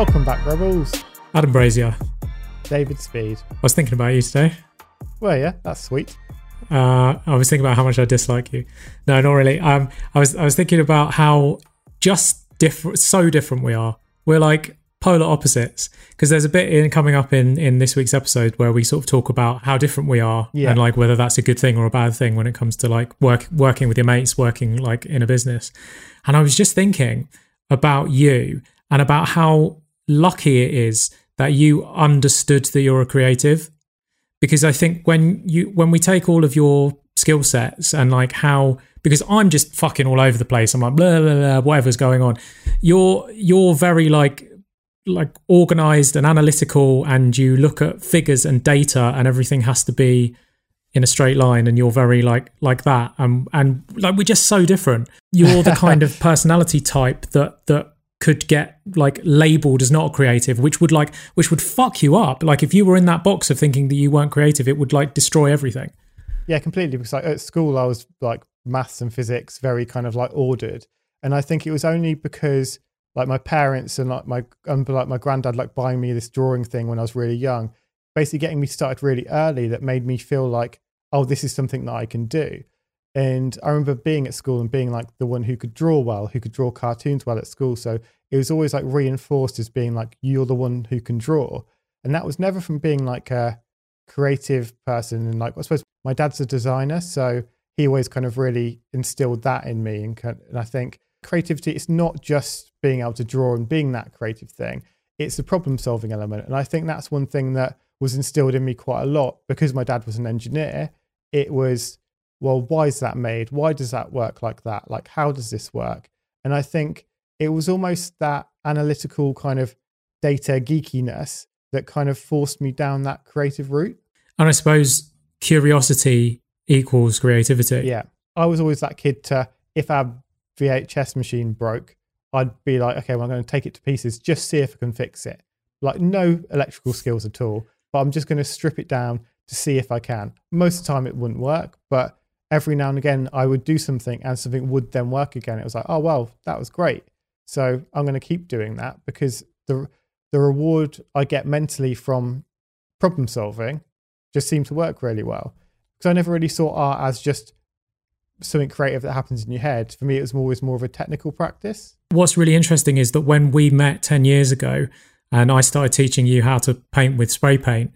Welcome back, Rebels. Adam Brazier. David Speed. I was thinking about you today. Well, yeah, that's sweet. Uh, I was thinking about how much I dislike you. No, not really. Um, I was I was thinking about how just different, so different we are. We're like polar opposites because there's a bit in coming up in in this week's episode where we sort of talk about how different we are Yeah. and like whether that's a good thing or a bad thing when it comes to like work working with your mates, working like in a business. And I was just thinking about you and about how lucky it is that you understood that you're a creative because I think when you when we take all of your skill sets and like how because I'm just fucking all over the place. I'm like blah blah blah whatever's going on. You're you're very like like organized and analytical and you look at figures and data and everything has to be in a straight line and you're very like like that and and like we're just so different you're the kind of personality type that that could get like labeled as not creative which would like which would fuck you up like if you were in that box of thinking that you weren't creative it would like destroy everything Yeah, completely. Because like, at school, I was like maths and physics, very kind of like ordered, and I think it was only because like my parents and like my um, like my granddad like buying me this drawing thing when I was really young, basically getting me started really early that made me feel like oh this is something that I can do. And I remember being at school and being like the one who could draw well, who could draw cartoons well at school. So it was always like reinforced as being like you're the one who can draw, and that was never from being like a creative person and like I suppose my dad's a designer, so he always kind of really instilled that in me. And, kind- and I think creativity it's not just being able to draw and being that creative thing; it's the problem solving element. And I think that's one thing that was instilled in me quite a lot because my dad was an engineer. It was well, why is that made? Why does that work like that? Like, how does this work? And I think it was almost that analytical kind of data geekiness that kind of forced me down that creative route. and i suppose curiosity equals creativity Yeah. I was always that kid to, if our VHS machine broke, I'd be like, okay, well, I'm going to take it to pieces, just see if I can fix it. Like, no electrical skills at all, but I'm just going to strip it down to see if I can. Most of the time, it wouldn't work, but every now and again, I would do something and something would then work again. It was like, oh, well, that was great. So I'm going to keep doing that because the, the reward I get mentally from problem solving just seemed to work really well. Because I never really saw art as just something creative that happens in your head. For me, it was always more of a technical practice. what's really interesting is that when we met 10 years ago and I started teaching you how to paint with spray paint,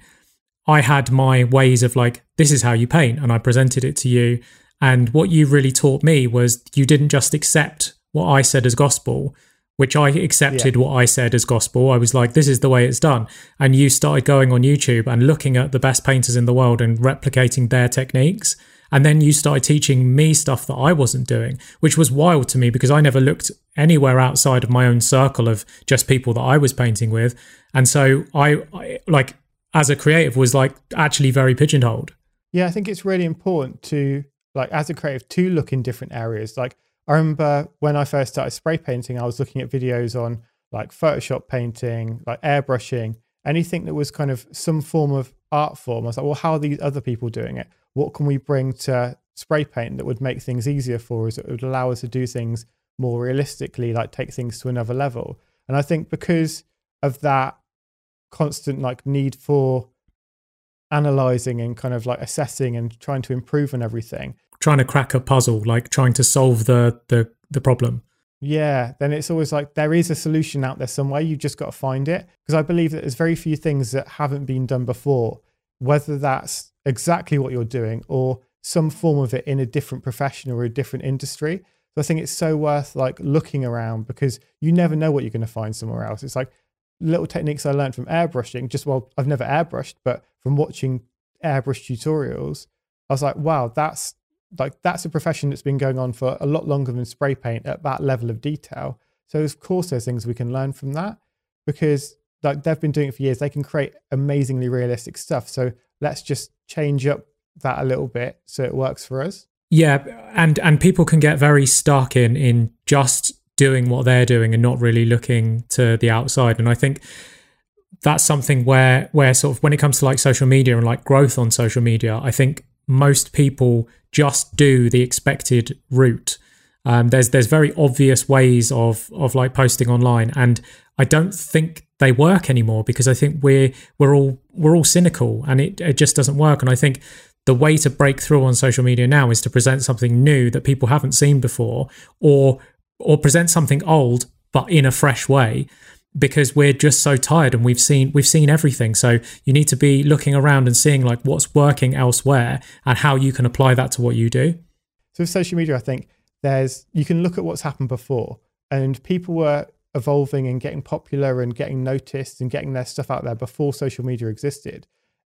I had my ways of like, this is how you paint. And I presented it to you. And what you really taught me was you didn't just accept what I said as gospel, which I accepted what I said as gospel. I was like, this is the way it's done. And you started going on YouTube and looking at the best painters in the world and replicating their techniques. And then you started teaching me stuff that I wasn't doing, which was wild to me because I never looked anywhere outside of my own circle of just people that I was painting with. And so I, I like, as a creative, was like actually very pigeonholed. Yeah, I think it's really important to, like, as a creative, to look in different areas. Like, I remember when I first started spray painting, I was looking at videos on like Photoshop painting, like airbrushing, anything that was kind of some form of art form. I was like, well, how are these other people doing it? What can we bring to spray paint that would make things easier for us? It would allow us to do things more realistically, like take things to another level. And I think because of that constant like need for analyzing and kind of like assessing and trying to improve on everything, Trying to crack a puzzle, like trying to solve the the the problem. Yeah, then it's always like there is a solution out there somewhere. You've just got to find it. Because I believe that there's very few things that haven't been done before, whether that's exactly what you're doing or some form of it in a different profession or a different industry. So I think it's so worth like looking around because you never know what you're going to find somewhere else. It's like little techniques I learned from airbrushing. Just while I've never airbrushed, but from watching airbrush tutorials, I was like, wow, that's like that's a profession that's been going on for a lot longer than spray paint at that level of detail. So of course there's things we can learn from that because like they've been doing it for years. They can create amazingly realistic stuff. So let's just change up that a little bit so it works for us. Yeah, and and people can get very stuck in in just doing what they're doing and not really looking to the outside. And I think that's something where where sort of when it comes to like social media and like growth on social media, I think most people just do the expected route Um, there's there's very obvious ways of of like posting online, and I don't think they work anymore because I think we're we're all we're all cynical, and it it just doesn't work. And I think the way to break through on social media now is to present something new that people haven't seen before, or or present something old but in a fresh way because we're just so tired and we've seen we've seen everything. So you need to be looking around and seeing like what's working elsewhere and how you can apply that to what you do. So with social media i think there's you can look at what's happened before and people were evolving and getting popular and getting noticed and getting their stuff out there before social media existed.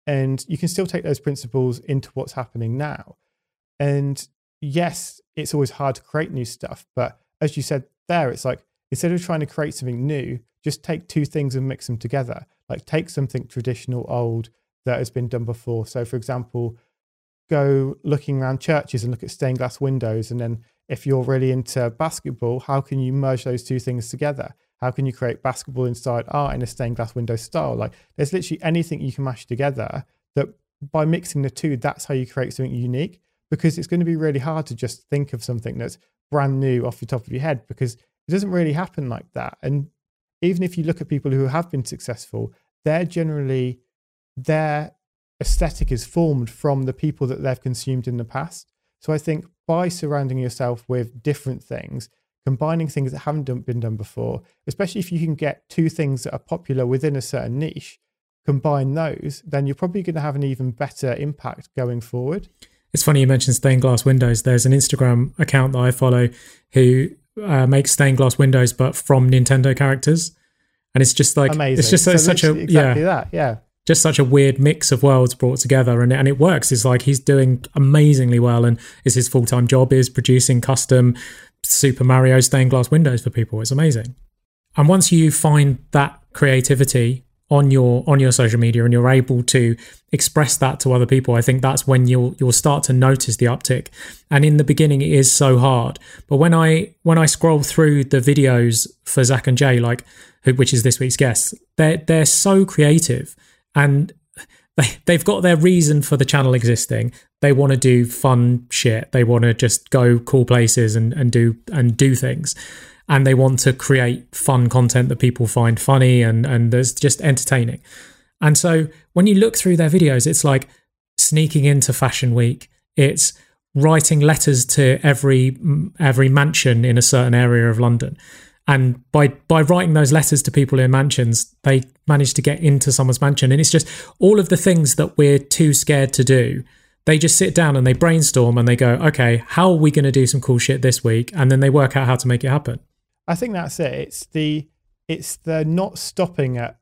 And you can still take those principles into what's happening now. And yes it's always hard to create new stuff but as you said there it's like instead of trying to create something new just take two things and mix them together. Like take something traditional, old that has been done before. So, for example, go looking around churches and look at stained glass windows. And then, if you're really into basketball, how can you merge those two things together? How can you create basketball inside art in a stained glass window style? Like, there's literally anything you can mash together that by mixing the two, that's how you create something unique. Because it's going to be really hard to just think of something that's brand new off the top of your head because it doesn't really happen like that. And even if you look at people who have been successful, they're generally their aesthetic is formed from the people that they've consumed in the past. So I think by surrounding yourself with different things, combining things that haven't been done before, especially if you can get two things that are popular within a certain niche, combine those, then you're probably going to have an even better impact going forward. It's funny you mentioned stained glass windows. There's an Instagram account that I follow who uh, make stained glass windows, but from Nintendo characters, and it's just like Amazing. it's just so such a exactly yeah that yeah. Just such a weird mix of worlds brought together and, and it works. It's like he's doing amazingly well and is his full-time job is producing custom super mario stained glass windows for people. It's amazing. And once you find that creativity on your on your social media and you're able to express that to other people i think that's when you'll you'll start to notice the uptick. And in the beginning it is so hard. But when i when i scroll through the videos for zach and jay like which is this week's guest they're they're so creative and they, they've got their reason for the channel existing. They want to do fun shit. They want to just go cool places and and do and do things and they want to create fun content that people find funny and and there's just entertaining. And so when you look through their videos, it's like sneaking into Fashion Week. It's writing letters to every every mansion in a certain area of London. And by by writing those letters to people in mansions, they manage to get into someone's mansion. And it's just all of the things that we're too scared to do. They just sit down and they brainstorm and they go, okay, how are we going to do some cool shit this week? And then they work out how to make it happen. I think that's it. It's the it's the not stopping at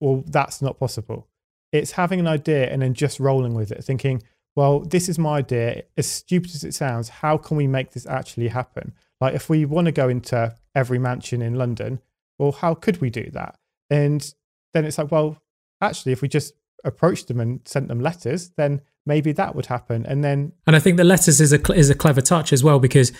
well, that's not possible. It's having an idea and then just rolling with it, thinking, well, this is my idea. As stupid as it sounds, how can we make this actually happen? Like if we want to go into every mansion in London, well, how could we do that? And then it's like, well, actually, if we just approached them and sent them letters, then maybe that would happen. And then, and I think the letters is a is a clever touch as well because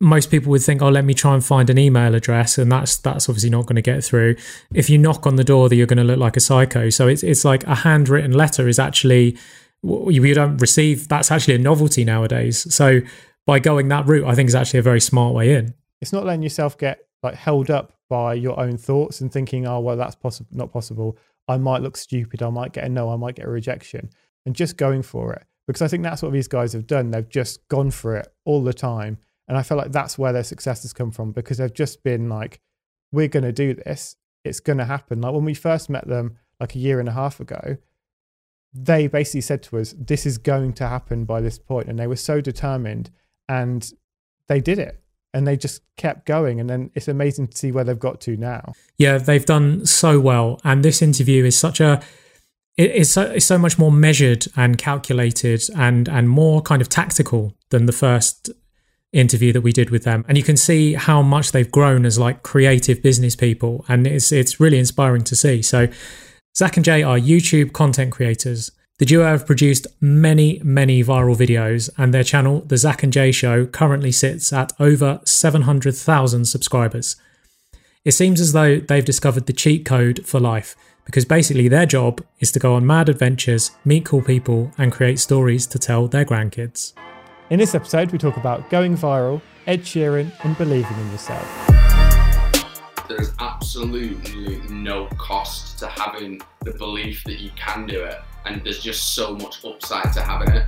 most people would think, "Oh, let me try and find an email address," and that's that's obviously not going to get through. If you knock on the door, that you're going to look like a psycho. So it's it's like a handwritten letter is actually you don't receive. That's actually a novelty nowadays. So by going that route, I think is actually a very smart way in. It's not letting yourself get like held up by your own thoughts and thinking, "Oh, well, that's possible, not possible. I might look stupid. I might get a no. I might get a rejection," and just going for it. Because I think that's what these guys have done. They've just gone for it all the time and I feel like that's where their success has come from because they've just been like, we're going to do this. It's going to happen. Like when we first met them like a year and a half ago, they basically said to us, this is going to happen by this point. And they were so determined and they did it and they just kept going and then it's amazing to see where they've got to now yeah they've done so well and this interview is such a it's so, it's so much more measured and calculated and and more kind of tactical than the first interview that we did with them. And you can see how much they've grown as like creative business people and it's it's really inspiring to see. So zach and jay are youtube content creators. The duo have produced many many viral videos and their channel the zach and jay show currently sits at over 700000 subscribers. It seems as though they've discovered the cheat code for life because basically their job is to go on mad adventures meet cool people and create stories to tell their grandkids In this episode, we talk about going viral, Ed Sheeran, and believing in yourself. There's absolutely no cost to having the belief that you can do it, and there's just so much upside to having it.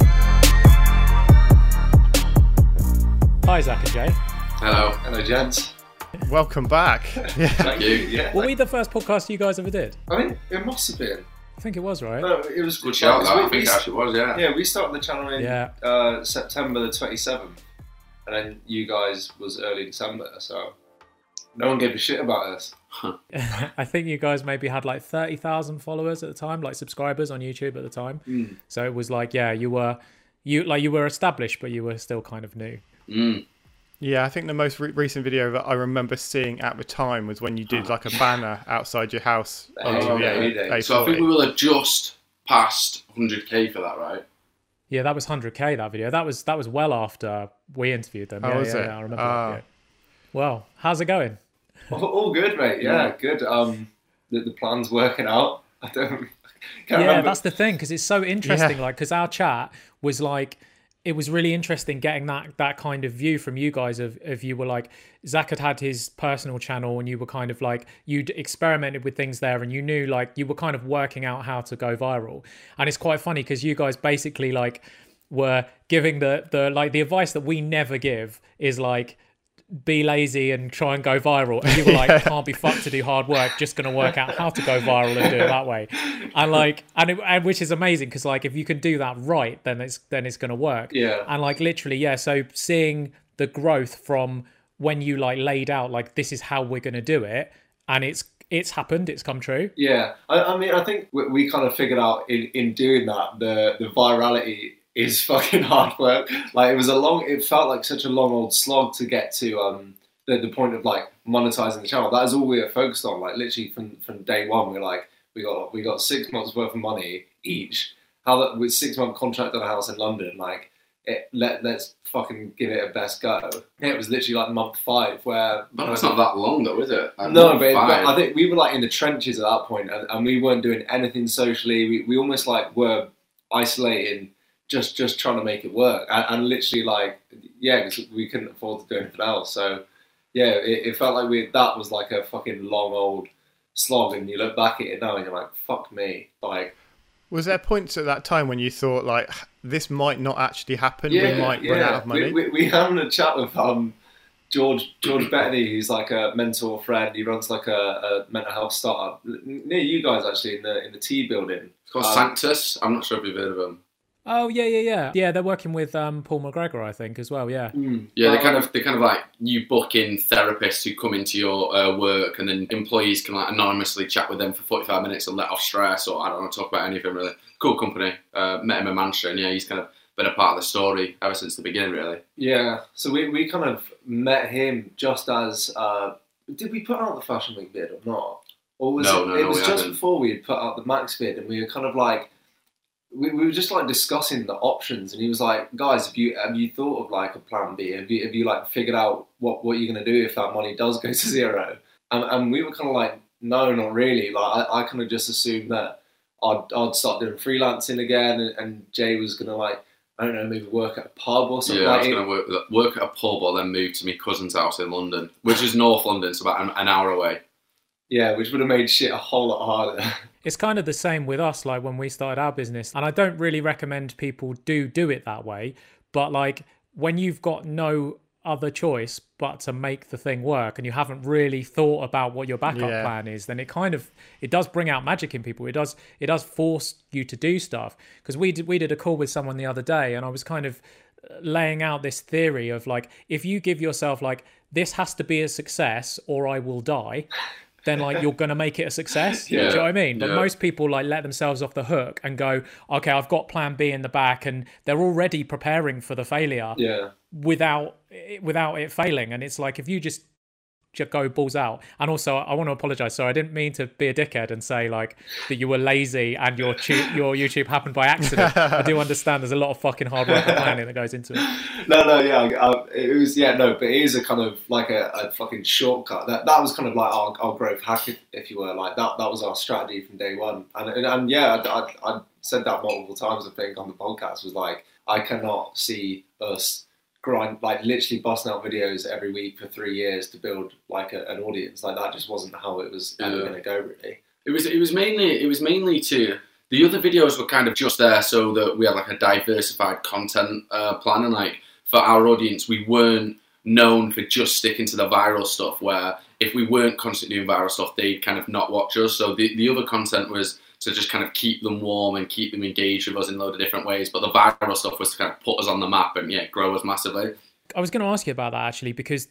Hi, Zach and Jay. Hello. Hello, gents. Welcome back. Yeah. Thank you. Yeah. Were we the first podcast you guys ever did? I mean, it must have been. I think it was, right? No, it was Good shout, that. we- I think we- it actually was, yeah. Yeah, we started the channel in Yeah. uh, September the 27th, and then you guys was early December, so no one gave a shit about us. I think you guys maybe had like 30,000 followers at the time, like subscribers on YouTube at the time. Mm. So it was like, yeah, you were you like you were established, but you were still kind of new. Mm. Yeah, I think the most re- recent video that I remember seeing at the time was when you did like a banner outside your house. onto Oh, the yeah, A- we. A40. So I think we will have just passed 100k for that, right? Yeah, that was 100k that video. That was that was well after we interviewed them. Oh, yeah, was yeah, it? yeah, I remember. That video. Well, how's it going? All, all good, mate. Yeah, Yeah. good. Um, the, the plan's working out. I don't. Can't yeah, remember. that's the thing because it's so interesting. Like, because our chat was like, it was really interesting getting that that kind of view from you guys. Of if you were like, Zach had had his personal channel, and you were kind of like you'd experimented with things there, and you knew like you were kind of working out how to go viral. And it's quite funny because you guys basically like were giving the the like the advice that we never give is like be lazy and try and go viral. And you were like, can't be fucked to do hard work, just going to work out how to go viral and do it that way. And like, and, it, and which is amazing because like if you can do that right, then it's then it's going to work. Yeah. And like literally, yeah. So seeing the growth from when you like laid out like this is how we're going to do it, and it's it's happened, it's come true. Yeah, I, I mean, I think we, we kind of figured out in, in doing that the the virality is fucking hard work. Like it was a long, it felt like such a long old slog to get to um the, the point of like monetizing the channel. That is all we were focused on. Like literally from from day one, we were like we got we got six months worth of money each. How that with six month contract on a house in London, like. It, let let's fucking give it a best go. It was literally like month five where But it's not that long though, is it? Like, no, but, but. I think we were like in the trenches at that point, and, and we weren't doing anything socially. We, we almost like were isolating, just just trying to make it work, and, and literally like yeah, 'cause we couldn't afford to do anything else. So yeah, it, it felt like we that was like a fucking long old slog, and you look back at it now and you're like, fuck me, like Was there points at that time when you thought like this might not actually happen? we might run out of money. We, we, we having a chat with um, George George Bettany, who's like a mentor friend. He runs like a, a mental health startup near you guys actually in the in the T building. It's called Um, Sanctus. I'm not sure if you've heard of them. Oh yeah, yeah, yeah, yeah. They're working with um, Paul McGregor, I think, as well. Yeah. mm, Yeah, they um, kind of they kind of like you book in therapists who come into your uh, work, and then employees can like anonymously chat with them for forty five minutes and let off stress, or I don't know, talk about anything really. Cool company. Uh, met him in Manchester, and yeah, he's kind of been a part of the story ever since the beginning, really. Yeah, so we, we kind of met him just as uh, did we put out the Fashion Week bid or not? Or was No, it, no, it was we just hadn't. before we had put out the Max bid, and we were kind of like we, we were just like discussing the options, and he was like, "Guys, have you have you thought of like a plan B? Have you have you like figured out what what you're gonna do if that money does go to zero?" And, and we were kind of like, "No, not really." Like I, I kind of just assumed that I'd I'd start doing freelancing again, and, and Jay was gonna like. I don't know, maybe work at a pub or something. yeah, I was going to work work at a pub or then move to my cousin's house in London, which is North London, so about an, an hour away. Yeah, which would have made shit a whole lot harder. It's kind of the same with us, like when we started our business. And I don't really recommend people do do it that way. But like when you've got no other choice but to make the thing work and you haven't really thought about what your backup Yeah. plan is, then it kind of it does bring out magic in people. It does it does force you to do stuff. Because we did we did a call with someone the other day and I was kind of uh, laying out this theory of like if you give yourself like this has to be a success or I will die, then like you're gonna make it a success. Do you know what I mean? But Yeah. most people like let themselves off the hook and go, okay, I've got plan B in the back and they're already preparing for the failure yeah. without without it failing. And it's like if you just go balls out. And also, I want to apologize. So I didn't mean to be a dickhead and say like that you were lazy and your tu- your YouTube happened by accident. I do understand there's a lot of fucking hard work and planning that goes into it. No, no, yeah, it was yeah, no, but it is a kind of like a, a fucking shortcut. That that was kind of like our, our growth hack, if, if you were like that. That was our strategy from day one, and and, and yeah, I, I, I said that multiple times. I think on the podcast was like I cannot see us grind like literally busting out videos every week for three years to build like a, an audience. Like that just wasn't how it was ever Yeah. going to go. Really. It was it was mainly it was mainly to the other videos were kind of just there so that we had like a diversified content uh, plan and like for our audience we weren't known for just sticking to the viral stuff where if we weren't constantly doing viral stuff they'd kind of not watch us so the, the other content was to just kind of keep them warm and keep them engaged with us in a load of different ways but the viral stuff was to kind of put us on the map and yeah grow us massively. I was going to ask you about that actually because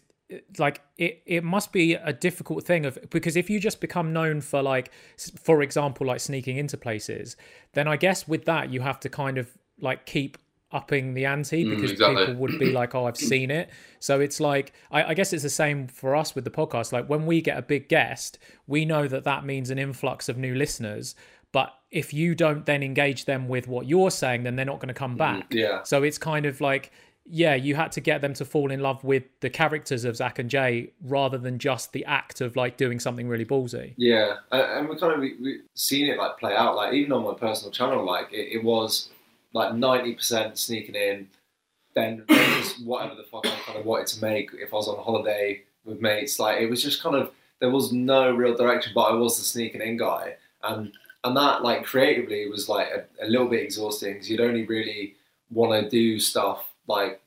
like it, it must be a difficult thing of because if you just become known for like for example like sneaking into places then I guess with that you have to kind of like keep upping the ante Mm, because exactly. people would be like oh I've seen it. So it's like I, I guess it's the same for us with the podcast. Like when we get a big guest we know that that means an influx of new listeners but if you don't then engage them with what you're saying then they're not going to come mm, back Yeah. so it's kind of like, yeah, you had to get them to fall in love with the characters of Zach and Jay rather than just the act of like doing something really ballsy. Yeah, and we kind of we, we seen it like play out. Like even on my personal channel, like it, it was like ninety percent sneaking in, then then just whatever the fuck I kind of wanted to make. If I was on holiday with mates, like it was just kind of there was no real direction, but I was the sneaking in guy, and and that like creatively was like a, a little bit exhausting because you'd only really want to do stuff like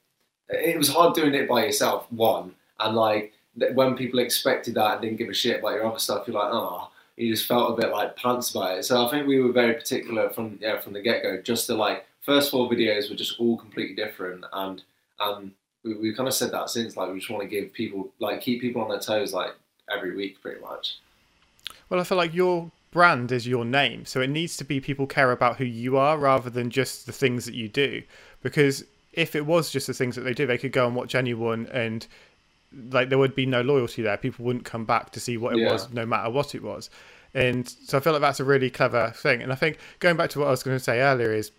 it was hard doing it by yourself. One and like when people expected that and didn't give a shit about your other stuff, you're like, oh, you just felt a bit like pants by it. So I think we were very particular from yeah from the get go. Just the like first four videos were just all completely different, and and we, we kind of said that since like we just want to give people like keep people on their toes like every week pretty much. Well, I feel like your brand is your name, so it needs to be people care about who you are rather than just the things that you do. Because if it was just the things that they do, they could go and watch anyone, and like there would be no loyalty there. People wouldn't come back to see what it Yeah. was, no matter what it was. And so I feel like that's a really clever thing. And I think going back to what I was going to say earlier is,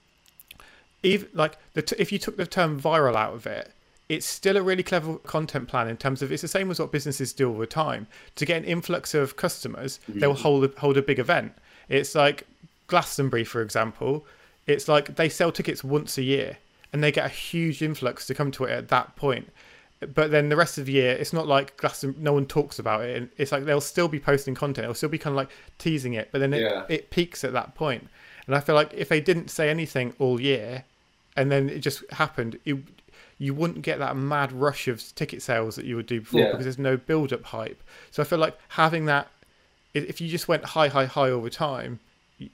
even like the t- if you took the term viral out of it, it's still a really clever content plan in terms of it's the same as what businesses do all the time. To get an influx of customers, mm-hmm. they'll hold a, hold a big event. It's like Glastonbury, for example. It's like they sell tickets once a year, and they get a huge influx to come to it at that point. But then the rest of the year, it's not like Glastonbury. No one talks about it, and it's like they'll still be posting content. They'll still be kind of like teasing it, but then it, Yeah. it peaks at that point. And I feel like if they didn't say anything all year, and then it just happened, it, you wouldn't get that mad rush of ticket sales that you would do before Yeah. because there's no build up hype. So I feel like having that, if you just went high, high, high all the time,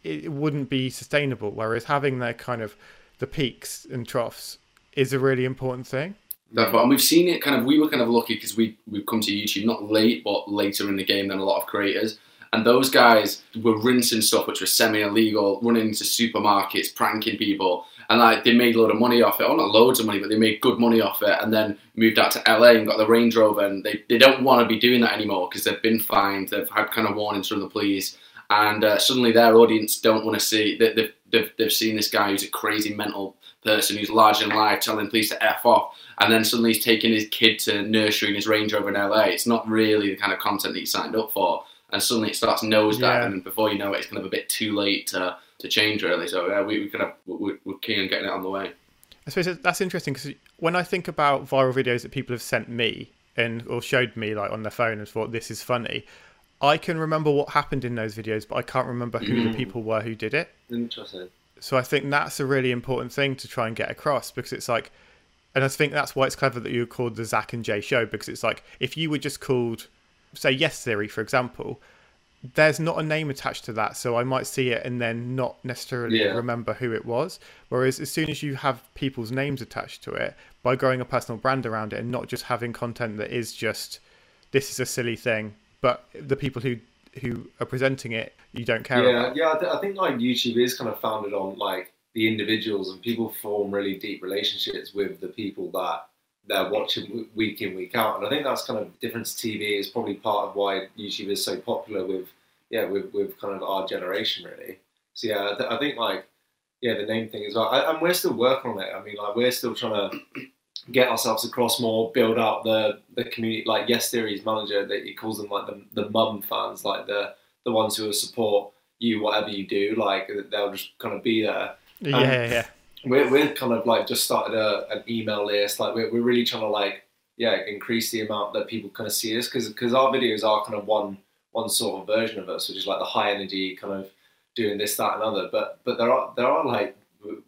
it, wouldn't be sustainable. Whereas having that kind of the peaks and troughs is a really important thing. That, but and we've seen it kind of. We were kind of lucky because we we've come to YouTube not late, but later in the game than a lot of creators. And those guys were rinsing stuff which was semi-illegal, running into supermarkets, pranking people, and like they made a load of money off it. Oh, not loads of money, but they made good money off it. And then moved out to LA and got the Range Rover. And they, they don't want to be doing that anymore because they've been fined. They've had kind of warnings from the police, and uh, suddenly their audience don't want to see. They, they've, they've they've seen this guy who's a crazy mental person who's large than life telling police to f off and then suddenly he's taking his kid to nursery in his Range Rover in LA. It's not really the kind of content that he signed up for, and suddenly it starts nosediving, Yeah. and before you know it, it's kind of a bit too late to, to change really. So yeah, we, we kind of we're, we're keen on getting it on the way. I suppose that's interesting because when I think about viral videos that people have sent me and or showed me like on their phone and thought this is funny, I can remember what happened in those videos, but I can't remember who the mm. people were who did it. Interesting. So I think that's a really important thing to try and get across because it's like, and I think that's why it's clever that you called the Zach and Jay show because it's like if you were just called, say, Yes Theory, for example, there's not a name attached to that, so I might see it and then not necessarily Yeah. remember who it was. Whereas as soon as you have people's names attached to it, by growing a personal brand around it and not just having content that is just this is a silly thing, but the people who who are presenting it you don't care yeah, about. yeah. I, th- I think like YouTube is kind of founded on like the individuals, and people form really deep relationships with the people that they're watching week in week out. And I think that's kind of difference to TV. Is probably part of why YouTube is so popular with yeah with with kind of our generation really. So yeah, I, th- I think like yeah the name thing as well. I, and we're still working on it. I mean like we're still trying to get ourselves across more, build out the the community. Like Yes Theory's manager, that he calls them like the the mum fans, like the the ones who will support you whatever you do. Like they'll just kind of be there. Yeah, yeah, yeah. We're, we're kind of like just started a, an email list. Like we're, we're really trying to like yeah increase the amount that people kind of see us because because our videos are kind of one one sort of version of us, which is like the high energy kind of doing this that and other. But but there are there are like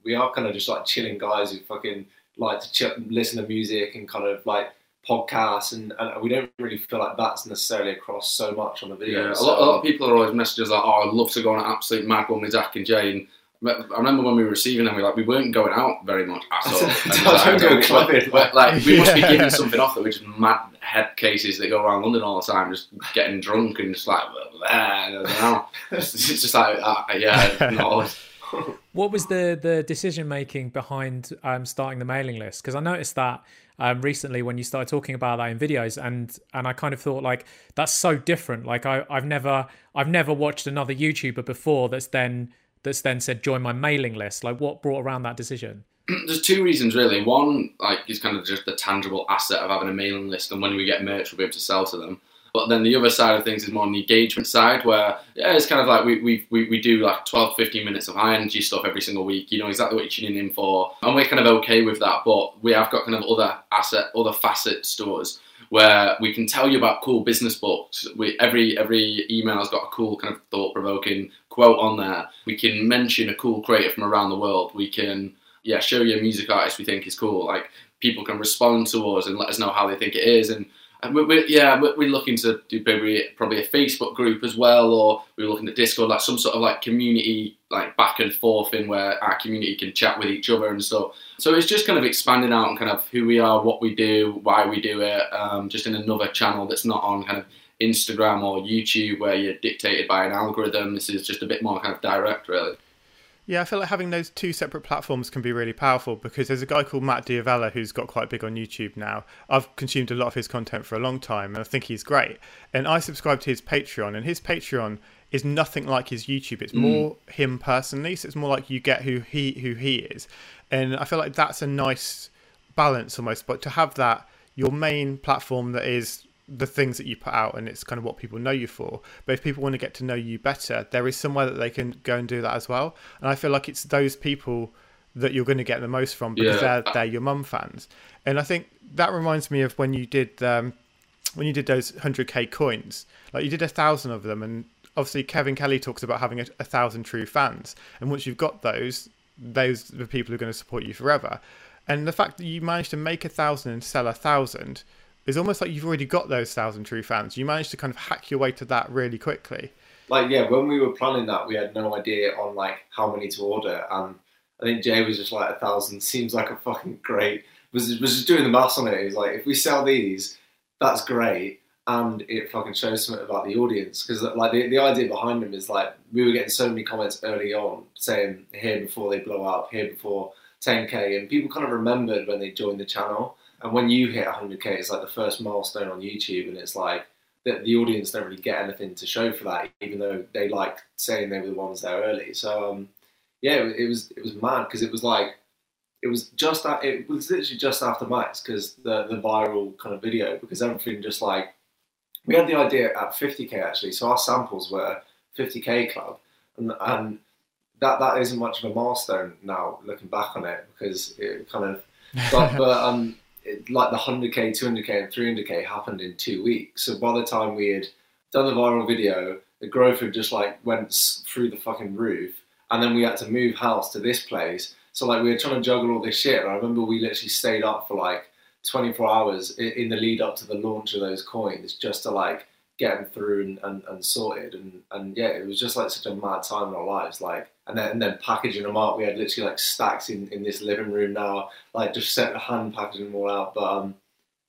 we are kind of just like chilling guys who fucking like to chill, listen to music and kind of like podcasts and, and we don't really feel like that's necessarily across so much on the video. Yeah, so, a, lot, a lot of people are always messages like, "Oh, I'd love to go on an absolute mad one with Zach and Jay." And I remember when we were receiving them, we like we weren't going out very much at all. Don't go clubbing. Like, like, we must be giving something off that we're just mad head cases that go around London all the time, just getting drunk and just like, I don't. It's it's just like, uh, yeah, no. What was the the decision making behind um, starting the mailing list? Because I noticed that um, recently when you started talking about that in videos, and and I kind of thought like that's so different. Like I I've never I've never watched another YouTuber before that's then that's then said join my mailing list. Like what brought around that decision? There's two reasons really. One, like, is kind of just the tangible asset of having a mailing list, and when we get merch, we'll be able to sell to them. But then the other side of things is more on the engagement side, where yeah, it's kind of like we we, we, we do like 12, 15 minutes of high energy stuff every single week. You know exactly what you're tuning in for, and we're kind of okay with that. But we have got kind of other asset, other facets to us where we can tell you about cool business books. We, every every email has got a cool kind of thought provoking quote on there. We can mention a cool creator from around the world. We can yeah show you a music artist we think is cool. Like people can respond to us and let us know how they think it is and. And we're, we're, yeah, we're, we're looking to do probably, probably a Facebook group as well, or we're looking at Discord, like some sort of like community, like back and forth thing where our community can chat with each other and stuff. So it's just kind of expanding out on kind of who we are, what we do, why we do it, um, just in another channel that's not on kind of Instagram or YouTube where you're dictated by an algorithm. This is just a bit more kind of direct, really. Yeah, I feel like having those two separate platforms can be really powerful because there's a guy called Matt D'Avella who's got quite big on YouTube now. I've consumed a lot of his content for a long time and I think he's great. And I subscribe to his Patreon, and his Patreon is nothing like his YouTube. It's mm. more him personally, so it's more like you get who he who he is. And I feel like that's a nice balance almost. But to have that your main platform that is the things that you put out and it's kind of what people know you for. But if people want to get to know you better, there is somewhere that they can go and do that as well. And I feel like it's those people that you're going to get the most from because Yeah. they're they're your mum fans. And I think that reminds me of when you did um, when you did those 100k coins. Like you did a thousand of them, and obviously Kevin Kelly talks about having a, a thousand true fans. And once you've got those, those are the people who are going to support you forever. And the fact that you managed to make a thousand and sell a thousand is almost like you've already got those thousand true fans. You managed to kind of hack your way to that really quickly. like yeah, when we were planning that, we had no idea on like how many to order, and I think Jay was just like a thousand seems like a fucking great. Was was just doing the maths on it. He was like, if we sell these, that's great, and it fucking shows something about the audience because like the, the idea behind them is like we were getting so many comments early on saying here before they blow up, here before 10k, and people kind of remembered when they joined the channel. And when you hit 100k, it's like the first milestone on YouTube, and it's like the, the audience don't really get anything to show for that, even though they like saying they were the ones there early. So um, yeah, it, it was it was mad because it was like it was just it was literally just after Max because the the viral kind of video because everything just like we had the idea at 50k actually, so our samples were 50k club, and and that that isn't much of a milestone now looking back on it because it kind of but, but um, it, like the 100k, 200k, and 300k happened in two weeks. So by the time we had done the viral video, the growth had just like went through the fucking roof, and then we had to move house to this place. So like we were trying to juggle all this shit. And I remember we literally stayed up for like 24 hours in, in the lead up to the launch of those coins just to like get them through and, and, and sorted. And, and yeah, it was just like such a mad time in our lives. Like and then and then packaging them up. We had literally like stacks in, in this living room now, like just set hand packaging them all out. But um,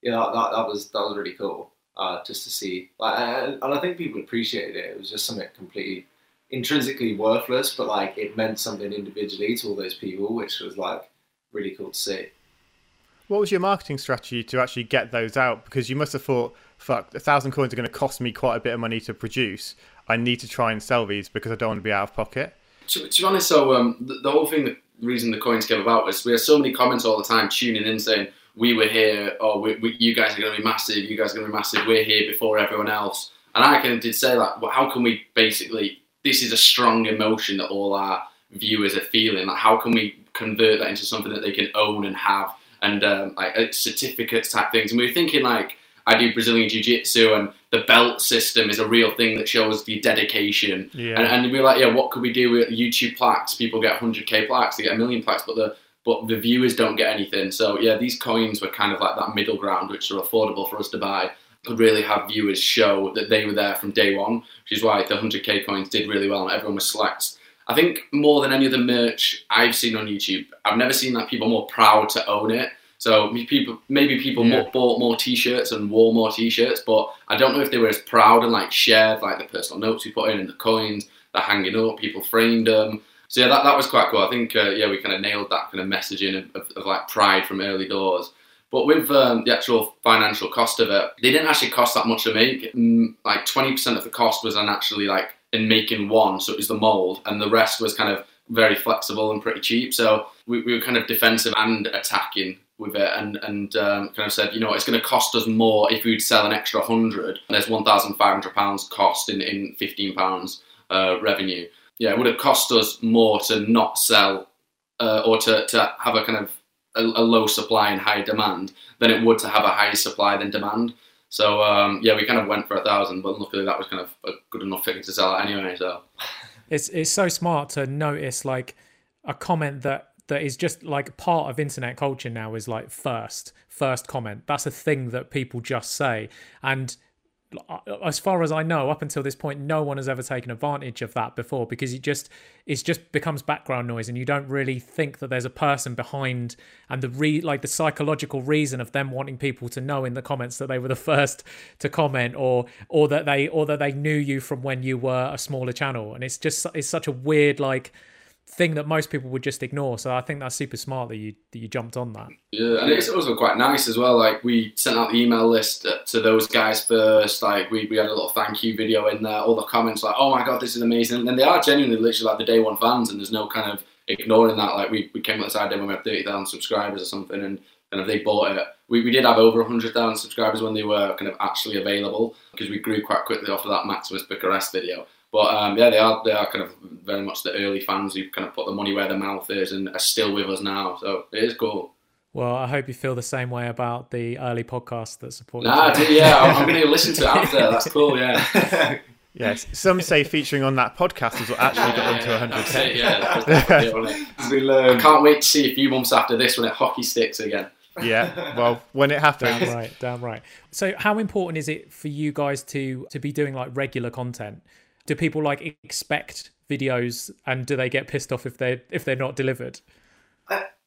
you know that, that was that was really cool. Uh, just to see, like, and I think people appreciated it. It was just something completely intrinsically worthless, but like it meant something individually to all those people, which was like really cool to see. What was your marketing strategy to actually get those out? Because you must have thought, fuck, a thousand coins are going to cost me quite a bit of money to produce. I need to try and sell these because I don't want to be out of pocket. To, to be honest, so um, the, the whole thing, the reason the coins came about was we had so many comments all the time tuning in saying we were here, or we, we, you guys are going to be massive, you guys are going to be massive, we're here before everyone else. And I kind of did say like, well, how can we basically? This is a strong emotion that all our viewers are feeling. Like, how can we convert that into something that they can own and have and um, like uh, certificates type things. And we were thinking like I do Brazilian Jiu Jitsu and the belt system is a real thing that shows the dedication. Yeah. And, and we're like, yeah, what could we do with YouTube plaques? People get 100k plaques, they get a million plaques, but the but the viewers don't get anything. So yeah, these coins were kind of like that middle ground, which are affordable for us to buy. Could really have viewers show that they were there from day one, which is why the 100k coins did really well and everyone was select. I think more than any other merch I've seen on YouTube, I've never seen like people more proud to own it. So people, maybe people Yeah. bought more T-shirts and wore more T-shirts, but I don't know if they were as proud and like shared like the personal notes we put in and the coins, they're hanging up, people framed them. So yeah, that, that was quite cool. I think uh, yeah, we kind of nailed that kind of messaging of, of, of like pride from early doors. But with um, the actual financial cost of it, they didn't actually cost that much to make. Mm, Like twenty percent of the cost was actually like in making one, so it was the mold, and the rest was kind of very flexible and pretty cheap. So we, we were kind of defensive and attacking with it, and and um, kind of said, you know, it's going to cost us more if we'd sell an extra hundred. And There's one thousand five hundred pounds cost in in fifteen pounds uh, revenue. Yeah, it would have cost us more to not sell uh, or to, to have a kind of a, a low supply and high demand than it would to have a higher supply than demand. So um, yeah, we kind of went for a thousand, but luckily that was kind of a good enough figure to sell anyway. So It's it's so smart to notice like a comment that that is just like part of internet culture now is like first first comment. That's a thing that people just say and uh, as far as I know, up until this point, no one has ever taken advantage of that before because it just it just becomes background noise, and you don't really think that there's a person behind and the re like the psychological reason of them wanting people to know in the comments that they were the first to comment or or that they or that they knew you from when you were a smaller channel, and it's just it's such a weird like thing that most people would just ignore. So I think that's super smart that you that you jumped on that. Yeah, and it's also quite nice as well. Like we sent out the email list to those guys first. Like we, we had a little thank you video in there. All the comments like, "Oh my god, this is amazing!" And they are genuinely literally like the day one fans, and there's no kind of ignoring that. Like we, we came at this idea when we had thirty thousand subscribers or something, and kind of they bought it. We, we did have over hundred thousand subscribers when they were kind of actually available because we grew quite quickly after that Maximus Bucharest video. But um, yeah, they are they are kind of very much the early fans who kind of put the money where their mouth is and are still with us now. So it is cool. Well, I hope you feel the same way about the early podcasts that support Nah, you. yeah, I'm, I'm going to listen to it after. That's cool. Yeah. Yes, some say featuring on that podcast is what actually got them to That's 100k. it, yeah, that's the it? I can't wait to see a few months after this when it hockey sticks again. Yeah, well, when it happens, Damn right, damn right. So, how important is it for you guys to to be doing like regular content? Do people like expect videos, and do they get pissed off if they if they're not delivered?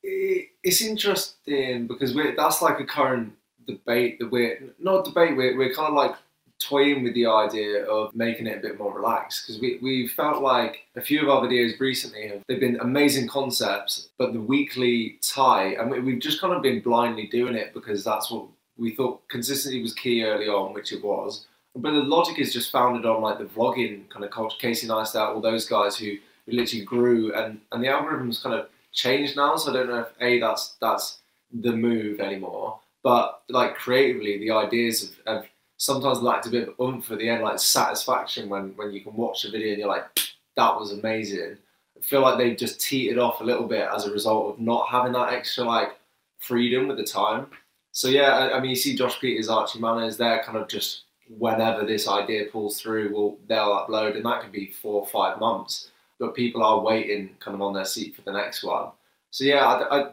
It's interesting because that's like a current debate that we're not debate we're, we're kind of like toying with the idea of making it a bit more relaxed because we, we felt like a few of our videos recently have they've been amazing concepts but the weekly tie and we, we've just kind of been blindly doing it because that's what we thought consistency was key early on which it was but the logic is just founded on like the vlogging kind of culture. Casey neistat all those guys who, who literally grew and and the algorithms kind of changed now so i don't know if a that's that's the move anymore but like creatively the ideas have, have sometimes lacked a bit of oomph at the end like satisfaction when when you can watch a video and you're like that was amazing. I feel like they've just teetered off a little bit as a result of not having that extra like freedom with the time. So yeah i, I mean you see josh pieters archie manners they're kind of just whenever this idea pulls through well they'll upload and that could be four or five months but people are waiting kind of on their seat for the next one so yeah, I, I-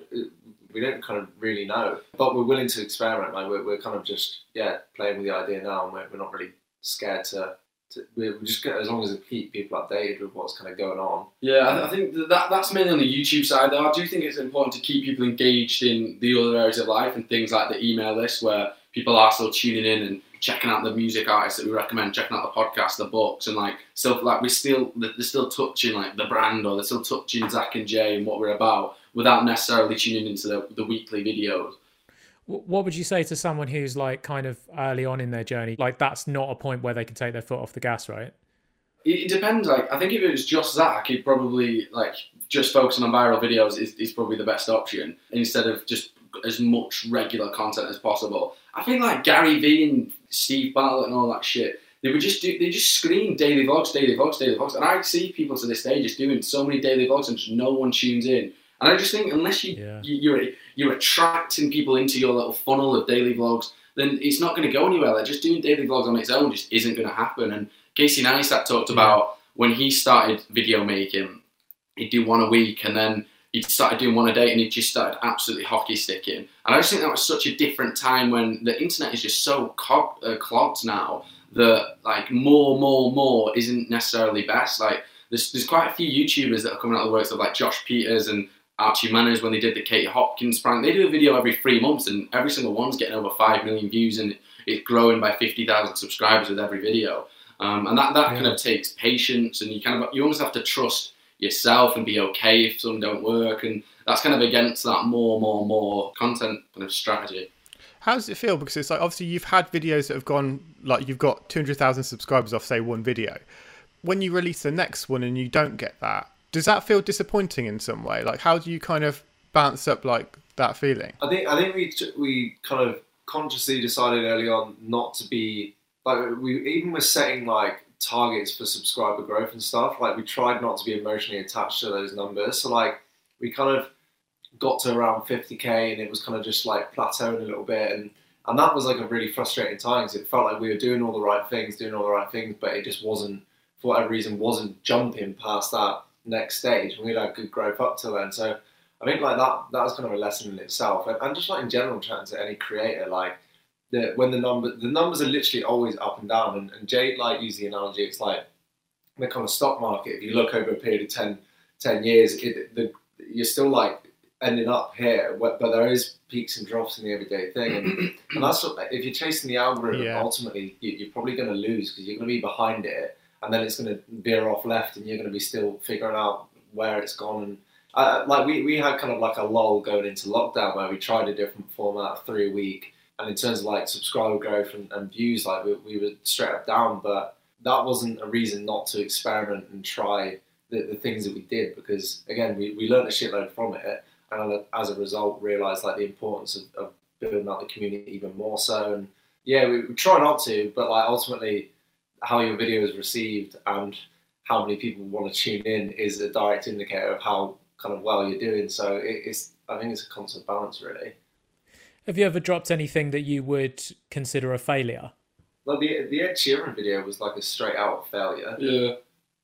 we don't kind of really know, but we're willing to experiment. Like we're, we're kind of just yeah playing with the idea now, and we're, we're not really scared to. to we're just as long as we keep people updated with what's kind of going on. Yeah, I, think that that's mainly on the YouTube side. Though I do think it's important to keep people engaged in the other areas of life and things like the email list, where people are still tuning in and checking out the music artists that we recommend, checking out the podcast, the books, and like still like we still they're still touching like the brand or they're still touching Zach and Jay and what we're about without necessarily tuning into the, the weekly videos. What would you say to someone who's like kind of early on in their journey? Like that's not a point where they can take their foot off the gas, right? It, depends. Like I think if it was just Zach, he'd probably like just focusing on viral videos is, is probably the best option instead of just as much regular content as possible. I think like Gary Vee and Steve Bartlett and all that shit. They would just do. They just scream daily vlogs, daily vlogs, daily vlogs, and I see people to this day just doing so many daily vlogs and just no one tunes in. And I just think unless you, Yeah. you you're you're attracting people into your little funnel of daily vlogs, then it's not going to go anywhere. Like just doing daily vlogs on its own just isn't going to happen. And Casey Neistat talked about when he started video making, he'd do one a week, and then he started doing one a day, and he just started absolutely hockey sticking. And I just think that was such a different time when the internet is just so cog- uh, clogged now that like more, more, more isn't necessarily best. Like there's there's quite a few YouTubers that are coming out of the works of like Josh Pieters and Archie Manners when they did the Katie Hopkins prank. They do a video every three months, and every single one's getting over five million views, and it's growing by fifty thousand subscribers with every video. Um, and that, that kind of takes patience, and you kind of you almost have to trust yourself and be okay if some don't work, and that's kind of against that more, more, more content kind of strategy. How does it feel? Because it's like obviously you've had videos that have gone like you've got two hundred thousand subscribers off say one video. When you release the next one and you don't get that, does that feel disappointing in some way? Like how do you kind of bounce up like that feeling? I think I think we we kind of consciously decided early on not to be like we even were setting like targets for subscriber growth and stuff. Like we tried not to be emotionally attached to those numbers. So like we kind of got to around 50k and it was kind of just like plateauing a little bit and and that was like a really frustrating time because it felt like we were doing all the right things, doing all the right things, but it just wasn't for whatever reason wasn't jumping past that next stage. And we'd had good growth up till then. So I think like that that was kind of a lesson in itself. And, and just like in general chatting to any creator, like the when the number the numbers are literally always up and down. And, and Jade like used the analogy, it's like the kind of stock market, if you look over a period of 10, 10 years, it, the, you're still like ending up here, but but there is peaks and drops in the everyday thing, and, and that's what if you're chasing the algorithm, Yeah. ultimately you, you're probably going to lose because you're going to be behind it, and then it's going to veer off left, and you're going to be still figuring out where it's gone. And uh, like we we had kind of like a lull going into lockdown where we tried a different format, three a week, and in terms of like subscriber growth and, and views, like we, we were straight up down, but that wasn't a reason not to experiment and try the, the things that we did because again we, we learned a shitload from it and as a result realized like the importance of, of building out the community even more so. And yeah we, we try not to but like ultimately how your video is received and how many people want to tune in is a direct indicator of how kind of well you're doing. So it, it's i think it's a constant balance really Have you ever dropped anything that you would consider a failure? like the, the ed sheeran video was like a straight out failure Yeah.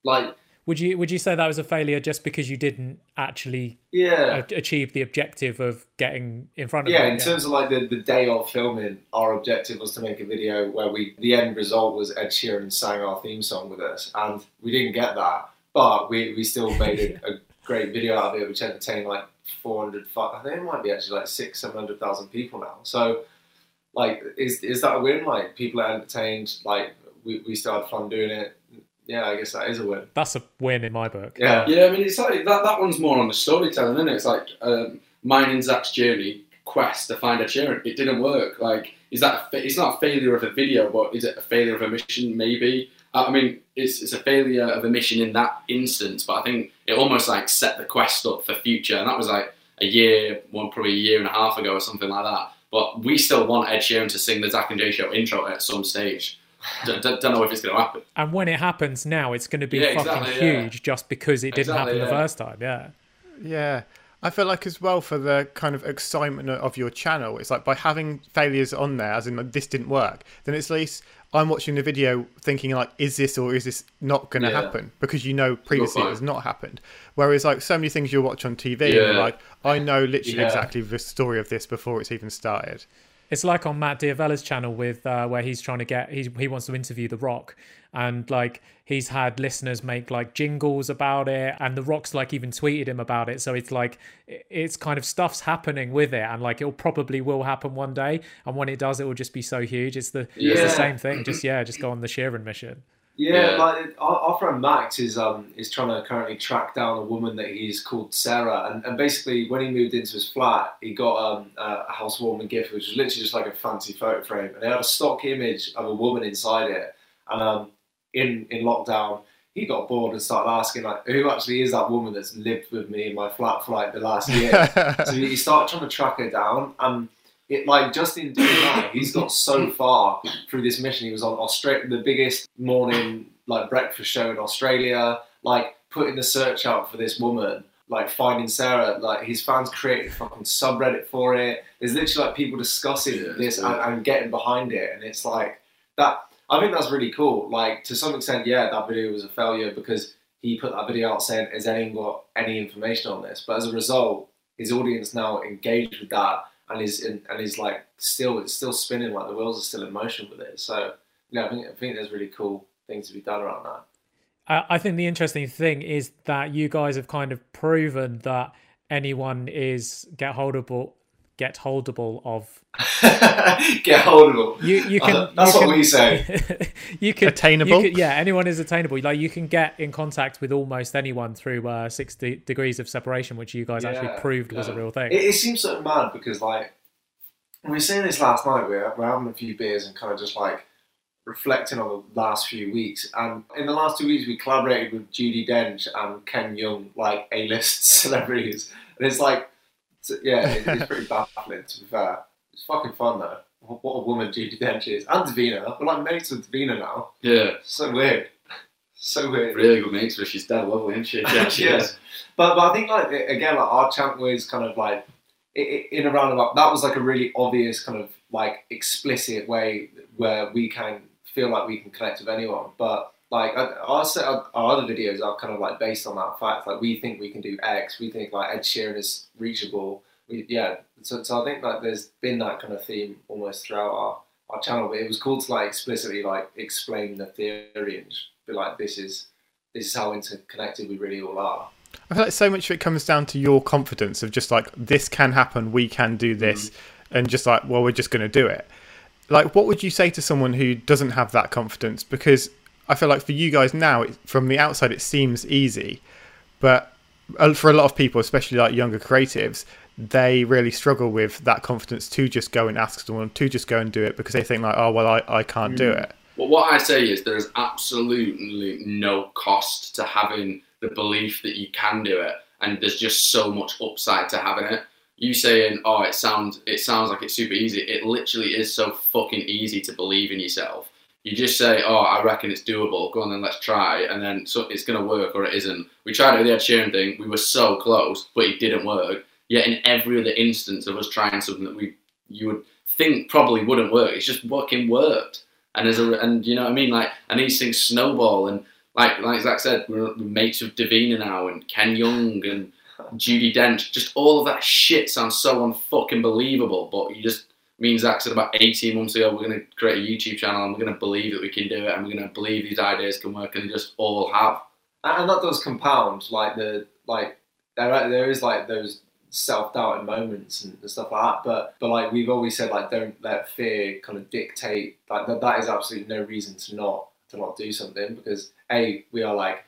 like Would you would you say that was a failure just because you didn't actually yeah a- achieve the objective of getting in front of Yeah, it? in terms of like the, the day of filming, our objective was to make a video where we the end result was Ed Sheeran sang our theme song with us, and we didn't get that, but we, we still made a, a great video out of it, which entertained like 400, fi- I think it might be actually like six, seven hundred thousand people now. So, like, is is that a win? Like, people are entertained. Like, we, we still had fun doing it. Yeah, I guess that is a win. That's a win in my book. Yeah, Yeah, I mean, it's like that. That one's more on the storytelling, isn't it? It's like um, mine and Zach's journey quest to find Ed Sheeran. It didn't work. Like, is that? A fa- it's not a failure of a video, but is it a failure of a mission? Maybe. Uh, I mean, it's it's a failure of a mission in that instance, but I think it almost like set the quest up for future, and that was like a year, one probably a year and a half ago or something like that. But we still want Ed Sheeran to sing the Zach and Jay Show intro at some stage. D- d- don't know if it's going to happen. And when it happens now, it's going to be Yeah, fucking exactly, yeah. huge just because it didn't Exactly, happen the first time. Yeah. Yeah. I feel like as well for the kind of excitement of your channel, it's like by having failures on there, as in like, this didn't work, then it's at least I'm watching the video thinking like, is this or is this not going to Yeah. happen? Because you know previously it has not happened. Whereas like so many things you'll watch on TV, and Yeah. you're like, I know literally Yeah. exactly the story of this before it's even started. It's like on Matt D'Avella's channel with uh, where he's trying to get he he wants to interview The Rock, and like he's had listeners make like jingles about it, and The Rock's like even tweeted him about it. So it's like it's kind of stuff's happening with it, and like it'll probably will happen one day, and when it does, it will just be so huge. It's the it's Yeah. the same thing. Just yeah, just go on the Sheeran mission. Yeah, Yeah. like our, our friend Max is um is trying to currently track down a woman that he's called Sarah, and, and basically when he moved into his flat, he got um a housewarming gift, which was literally just like a fancy photo frame, and it had a stock image of a woman inside it, and um in in lockdown. He got bored and started asking, like, who actually is that woman that's lived with me in my flat for like the last year? so he started trying to track her down and it like just in doing he's got so far through this mission he was on australia the biggest morning like breakfast show in australia like putting the search out for this woman like finding Sarah, like his fans created a fucking subreddit for it. There's literally like people discussing Yeah, this and, and getting behind it, and it's like that. I think that's really cool. Like to some extent, yeah, that video was a failure because he put that video out saying, "Has anyone got any information on this?" But as a result, his audience now engaged with that and is and is like still it's still spinning like the wheels are still in motion with it. So yeah, I think I think there's really cool things to be done around that. I think the interesting thing is that you guys have kind of proven that anyone is get holdable, get holdable of. Get holdable. You you can. Uh, that's you what can- we say. you can Attainable? you can- yeah, anyone is attainable. Like you can get in contact with almost anyone through uh, sixty degrees of separation, which you guys actually Yeah, proved was a real thing. It, it seems so mad because like we were saying this last night. We were, we're having a few beers and kind of just like reflecting on the last few weeks. And in the last two weeks, we collaborated with Judi Dench and Ken Jeong, like A-list celebrities. And it's like, it's- yeah, it, it's pretty baffling to be fair. It's fucking fun though. What a woman Judi Dench is, and Davina. We're like mates with Davina now. Yeah, So weird. So weird. really good mates, but she's dead lovely, isn't she? Yeah, she is. But but I think like again like our chant was kind of like in a roundabout. That was like a really obvious kind of like explicit way where we can feel like we can connect with anyone. But like I- our other videos are kind of like based on that fact. Like we think we can do X. We think like Ed Sheeran is reachable. We, yeah. So so I think like there's been that kind of theme almost throughout our our channel. But it was cool to like explicitly like explain the theory and be like this is this is how interconnected we really all are. I feel like so much of it comes down to your confidence of just like this can happen, we can do this, mm-hmm. and just like well, we're just going to do it. Like, what would you say to someone who doesn't have that confidence? Because I feel like for you guys now, it, from the outside, it seems easy, but uh, for a lot of people, especially like younger creatives, they really struggle with that confidence to just go and ask someone to just go and do it because they think like, oh well, I, I can't do it. Well, what I say is there is absolutely no cost to having the belief that you can do it, and there's just so much upside to having it. You saying, "Oh, it sounds it sounds like it's super easy." It literally is so fucking easy to believe in yourself. You just say, "Oh, I reckon it's doable. Go on, then let's try." And then so it's gonna work or it isn't. We tried it with the Ed Sheeran thing. We were so close, but it didn't work. Yet in every other instance of us trying something that we you would think probably wouldn't work, it's just fucking worked. And as a and you know what I mean, like and these things snowball and like like Zach said, we're, we're mates with Davina now and Ken Jeong and Judi Dench. Just all of that shit sounds so unfucking believable. But you just me and Zach said about eighteen months ago we're gonna create a YouTube channel and we're gonna believe that we can do it and we're gonna believe these ideas can work and they just all have. and that does compound like the like there there is like those self doubting moments and, and stuff like that. But but like we've always said, like don't let fear kind of dictate. Like that that is absolutely no reason to not to not do something because a we are like.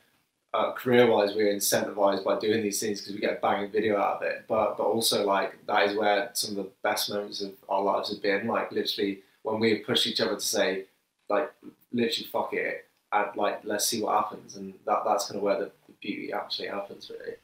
Uh, career-wise, we're incentivized by doing these things because we get a banging video out of it. But but also like that is where some of the best moments of our lives have been. Like literally when we pushed each other to say, like literally fuck it, and like let's see what happens. And that that's kind of where the, the beauty actually happens, really.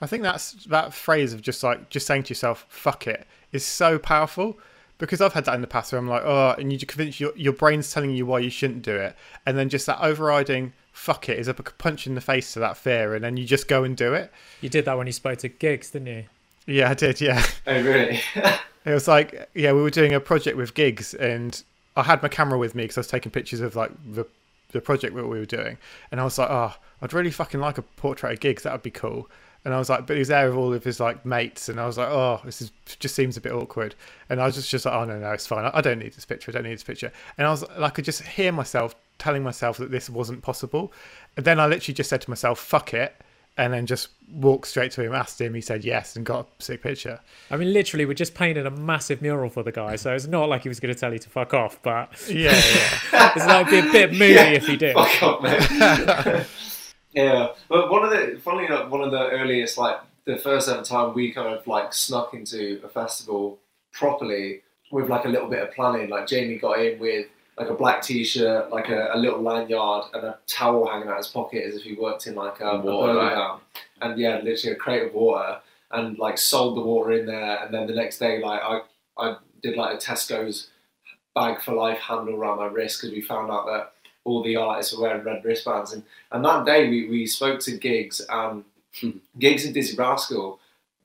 I think that's that phrase of just like just saying to yourself "fuck it is so powerful because I've had that in the past where I'm like, oh, and you convince your your brain's telling you why you shouldn't do it, and then just that overriding "fuck it" is a punch in the face to that fear, and then you just go and do it. You did that when you spoke to Giggs, didn't you? Yeah, I did. Yeah, Oh, really? it was like yeah, we were doing a project with Giggs, and I had my camera with me because I was taking pictures of like the the project that we were doing, and I was like, oh, I'd really fucking like a portrait of Giggs. That would be cool. And I was like, but he was there with all of his like mates, and I was like, oh, this is just seems a bit awkward. And I was just just like, oh no, no, it's fine. I, I don't need this picture. I don't need this picture. And I was like, I could just hear myself telling myself that this wasn't possible. And then I literally just said to myself, fuck it, and then just walked straight to him, asked him, he said yes, and got a sick picture. I mean, literally, we just painted a massive mural for the guy, so it's not like he was going to tell you to fuck off, but Yeah, yeah. it's like be a bit moody if he did. Fuck off, man. yeah, but one of the funny enough, one of the earliest like the first ever time we kind of like snuck into a festival properly with like a little bit of planning. Like Jamie got in with like a black t-shirt, like a, a little lanyard, and a towel hanging out his pocket as if he worked in like um, a Water, burger right? down. And yeah, literally a crate of water, and like sold the water in there. And then the next day, like I I did like a Tesco's bag for life handle around my wrist because we found out that all the artists were wearing red wristbands. And, and that day we, we spoke to Giggs and Giggs in Dizzee Rascal.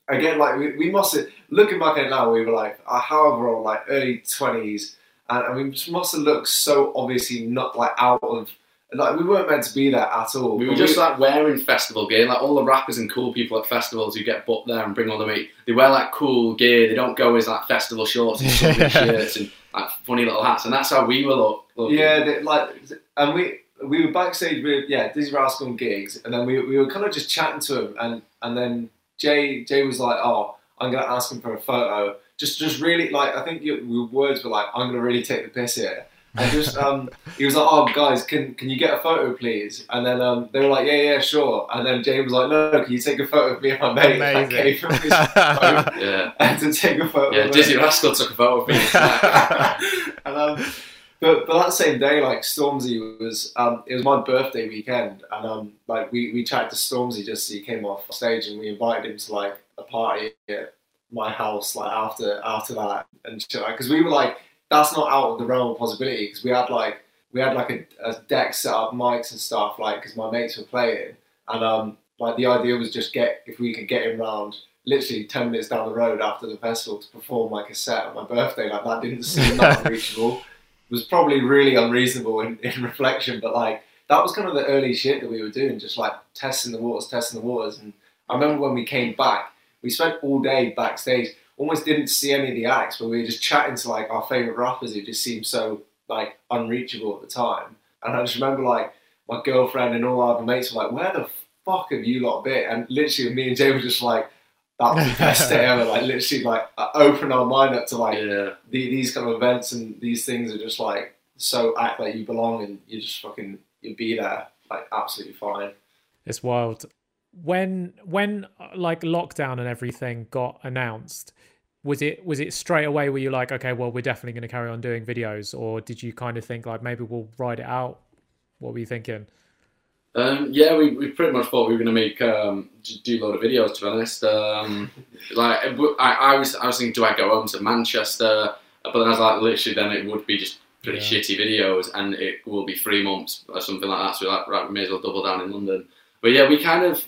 Again, like we, we must have looking back at it now, we were like, uh, however old, like early twenties, and, just must have looked so obviously not like out of like we weren't meant to be there at all. We were just like wearing festival gear, like all the rappers and cool people at festivals who get booked there and bring all the meat. They wear like cool gear. They don't go as like festival shorts and shirts and like funny little hats, and that's how we were look. looking. Yeah, they, like, and we we were backstage with yeah Dizzee Rascal and Giggs, and then we, we were kind of just chatting to him, and and then Jay Jay was like, oh, I'm gonna ask him for a photo, just just really like I think your, your words were like, I'm gonna really take the piss here. And just um, he was like, "Oh, guys, can can you get a photo, please?" And then um, they were like, "Yeah, yeah, sure." And then James was like, "No, can you take a photo of me and my mate?" And I Amazing. gave his phone yeah, and to take a photo. yeah. of Dizzee. Rascal took a photo of me. and, um, but but that same day, like Stormzy was, um, it was my birthday weekend, and um, like we we chatted to Stormzy just as he came off stage, and we invited him to like a party at my house, like after after that, and shit, because we were like, that's not out of the realm of possibility, because we had like we had like a, a deck set up, mics and stuff, like because my mates were playing, and um, like the idea was just get if we could get him round literally 10 minutes down the road after the festival to perform like a set on my birthday like that didn't seem that unreachable. It was probably really unreasonable in, in reflection but like that was kind of the early shit that we were doing just like testing the waters testing the waters. And i remember when we came back we spent all day backstage almost didn't see any of the acts but we were just chatting to like our favorite rappers who just seemed so like unreachable at the time and i just remember like my girlfriend and all our other mates were like where the fuck have you lot been and literally me and jay were just like that was the best day ever. Like literally, like uh, open our mind up to like yeah, the, these kind of events and these things are just like so act like you belong and you just fucking you be there like absolutely fine. It's wild. When when like lockdown and everything got announced, was it was it straight away were you like, okay, well we're definitely going to carry on doing videos, or did you kind of think like maybe we'll ride it out? What were you thinking? Um, yeah, we, we pretty much thought we were going to make um, do a load of videos. To be honest, um, like I, I was I was thinking, do I go home to Manchester? But then I was like, literally, then it would be just pretty Yeah. shitty videos, and it will be three months or something like that. So we're like, right, we may as well double down in London. But yeah, we kind of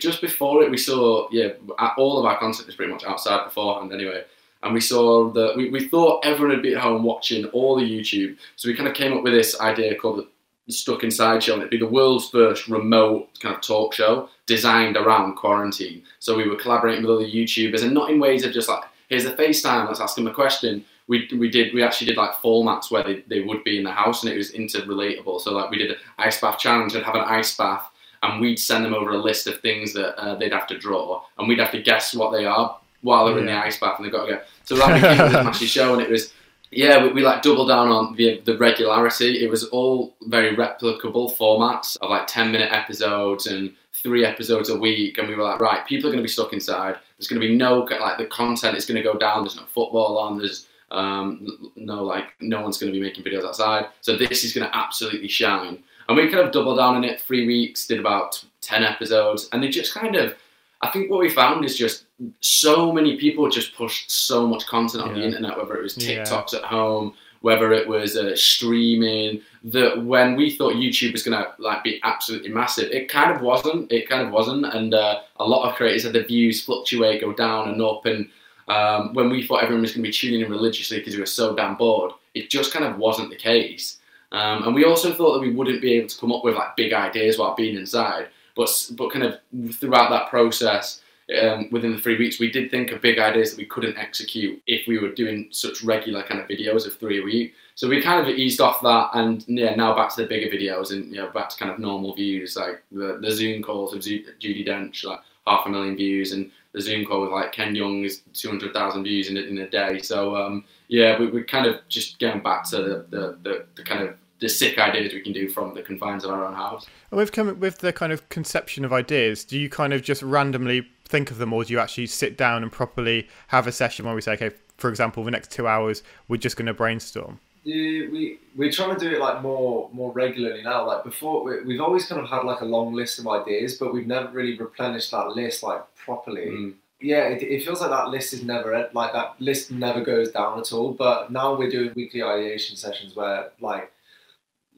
just before it, we saw yeah, all of our content was pretty much outside beforehand anyway. And we saw that we, we thought everyone would be at home watching all the YouTube. So we kind of came up with this idea called the Stuck Inside Show, and it'd be the world's first remote kind of talk show designed around quarantine. So we were collaborating with other YouTubers, and not in ways of just like, here's a FaceTime, let's ask them a question. We, we did we actually did like formats where they, they would be in the house and it was interrelatable. So like we did an ice bath challenge and have an ice bath and we'd send them over a list of things that uh, they'd have to draw and we'd have to guess what they are while they're in the ice bath and they've got to go. So that became this massive show and it was yeah, we, we like doubled down on the the regularity. It was all very replicable formats of like ten minute episodes and three episodes a week, and we were like, right, people are going to be stuck inside. There's going to be no like the content is going to go down. There's no football on. There's um, no like no one's going to be making videos outside. So this is going to absolutely shine. And we kind of doubled down on it. Three weeks, did about ten episodes, and they just kind of. I think what we found is just so many people just pushed so much content on the internet, whether it was Yeah. TikToks at home, whether it was uh, streaming. That when we thought YouTube was gonna like be absolutely massive, it kind of wasn't. It kind of wasn't, and uh, a lot of creators had the views fluctuate, go down and up. And um, when we thought everyone was gonna be tuning in religiously because we were so damn bored, it just kind of wasn't the case. Um, and we also thought that we wouldn't be able to come up with like big ideas while being inside. But but kind of throughout that process, um, within the three weeks, we did think of big ideas that we couldn't execute if we were doing such regular kind of videos of three a week. So we kind of eased off that, and yeah, now back to the bigger videos and you know back to kind of normal views, like the, the Zoom calls of Judi Dench, like half a million views, and the Zoom call with like Ken Jeong is two hundred thousand views in, a- in a day. So um, yeah, we, we're kind of just getting back to the, the, the, the kind of the sick ideas we can do from the confines of our own house. And with come with the kind of conception of ideas, do you kind of just randomly think of them, or do you actually sit down and properly have a session where we say, okay, for example, the next two hours we're just going to brainstorm? Yeah, we we're trying to do it like more more regularly now. Like before, we, we've always kind of had like a long list of ideas, but we've never really replenished that list like properly. Mm. Yeah, it, it feels like that list is never like that list never goes down at all. But now we're doing weekly ideation sessions where like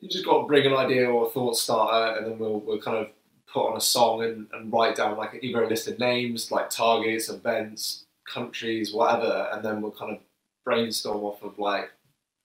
you just got to bring an idea or a thought starter, and then we'll we'll kind of put on a song and, and write down like either a list of names, like targets, events, countries, whatever, and then we'll kind of brainstorm off of like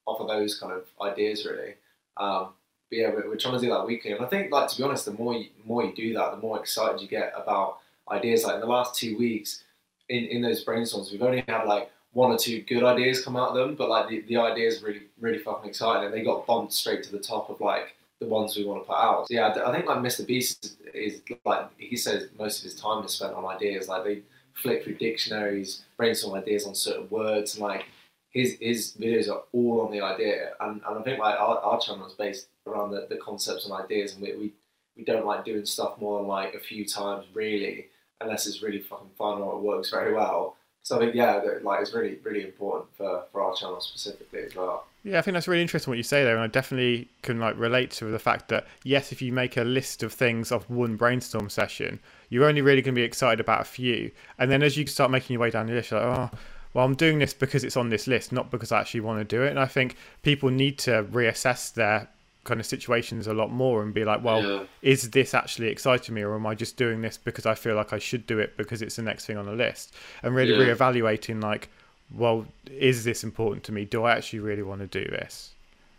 off of those kind of ideas really. Um, but yeah, we're, we're trying to do that weekly, and I think like to be honest, the more you, more you do that, the more excited you get about ideas. Like in the last two weeks, in in those brainstorms, we've only had like one or two good ideas come out of them, but like the, the ideas really really fucking exciting, and they got bumped straight to the top of like the ones we want to put out. So yeah, I think like Mr. Beast is, is like he says most of his time is spent on ideas. Like they flick through dictionaries, brainstorm ideas on certain words, and like his his videos are all on the idea. And, and I think like our, our channel is based around the, the concepts and ideas, and we, we we don't like doing stuff more than like a few times really, unless it's really fucking fun or it works very well. So I think yeah, like it's really really important for, for our channel specifically as well. Yeah, I think that's really interesting what you say there, and I definitely can like relate to the fact that yes, if you make a list of things of one brainstorm session, you're only really going to be excited about a few, and then as you start making your way down the list, you're like, oh, well, I'm doing this because it's on this list, not because I actually want to do it. And I think people need to reassess their kind of situations a lot more and be like, well, yeah. is this actually exciting me, or am I just doing this because I feel like I should do it because it's the next thing on the list, and really yeah. reevaluating like well, is this important to me? Do I actually really want to do this?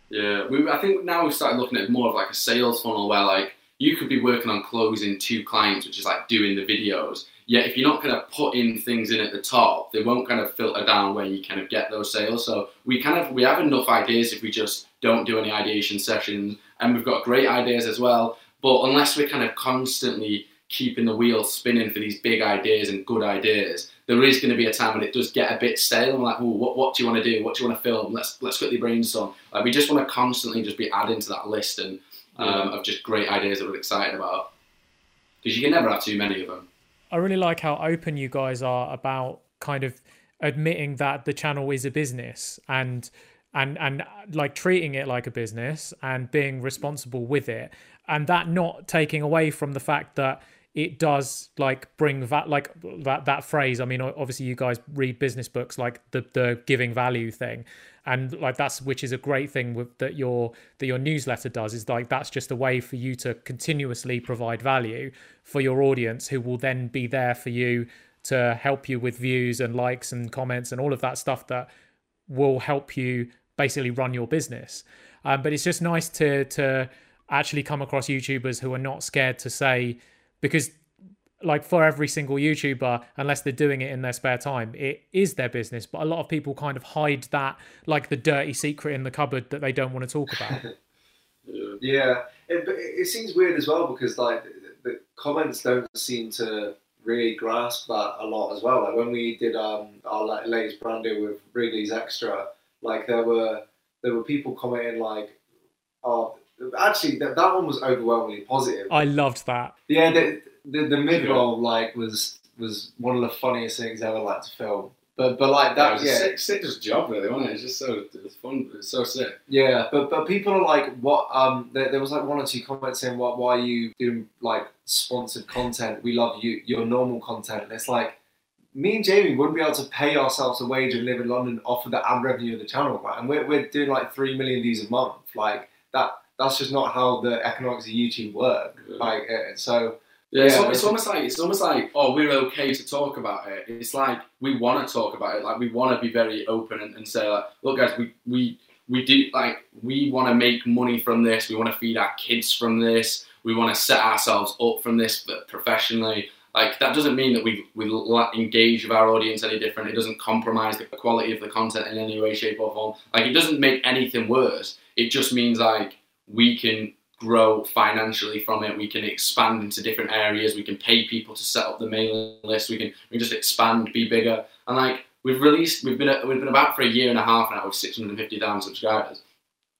Yeah, we, I think now we've started looking at more of like a sales funnel where like you could be working on closing two clients, which is like doing the videos. Yet if you're not going to put in things in at the top, they won't kind of filter down where you kind of get those sales. So we kind of we have enough ideas if we just don't do any ideation sessions, and we've got great ideas as well. But unless we're kind of constantly keeping the wheel spinning for these big ideas and good ideas, there is going to be a time when it does get a bit stale. I'm like, what, what do you want to do? What do you want to film? Let's let's quickly brainstorm. Like, we just want to constantly just be adding to that list and um, yeah. of just great ideas that we're excited about. Because you can never have too many of them. I really like how open you guys are about kind of admitting that the channel is a business and and and like treating it like a business and being responsible with it. And that not taking away from the fact that it does like bring that like that that phrase i mean obviously you guys read business books like the the giving value thing. And like that's which is a great thing with that your that your newsletter does is like that's just a way for you to continuously provide value for your audience who will then be there for you to help you with views and likes and comments and all of that stuff that will help you basically run your business. Um, but it's just nice to to actually come across youtubers who are not scared to say because like for every single YouTuber, unless they're doing it in their spare time, it is their business. But a lot of people kind of hide that, like the dirty secret in the cupboard that they don't want to talk about. yeah, it, it seems weird as well because like the comments don't seem to really grasp that a lot as well. Like when we did um, our latest brand deal with Wrigley's Extra, like there were there were people commenting like, "Oh, actually, that, that one was overwhelmingly positive. I loved that. Yeah, the the, the mid roll like was was one of the funniest things I ever like to film. But but like that, yeah, it was yeah. a sick, sick just job really, wasn't it? It's just so it's fun. It's so sick. Yeah, but but people are like, what? Um, there, there was like one or two comments saying, "What? Why are you doing like sponsored content? We love you, your normal content." And it's like, me and Jamie wouldn't be able to pay ourselves a wage and live in London off of the ad revenue of the channel, right? And we're we're doing like three million views a month, like that that's just not how the economics of YouTube work. Yeah. Like uh, so. Yeah, it's, it's, almost like it's almost like oh we're okay to talk about it. It's like we want to talk about it. Like we want to be very open and, and say like look guys we we we do like we want to make money from this. We want to feed our kids from this. We want to set ourselves up from this professionally. Like that doesn't mean that we we engage with our audience any different. It doesn't compromise the quality of the content in any way, shape, or form. Like it doesn't make anything worse. It just means like we can grow financially from it. We can expand into different areas. We can pay people to set up the mailing list. We can we can just expand, be bigger. And like we've released, we've been we've been about for a year and a half now with 650,000 subscribers.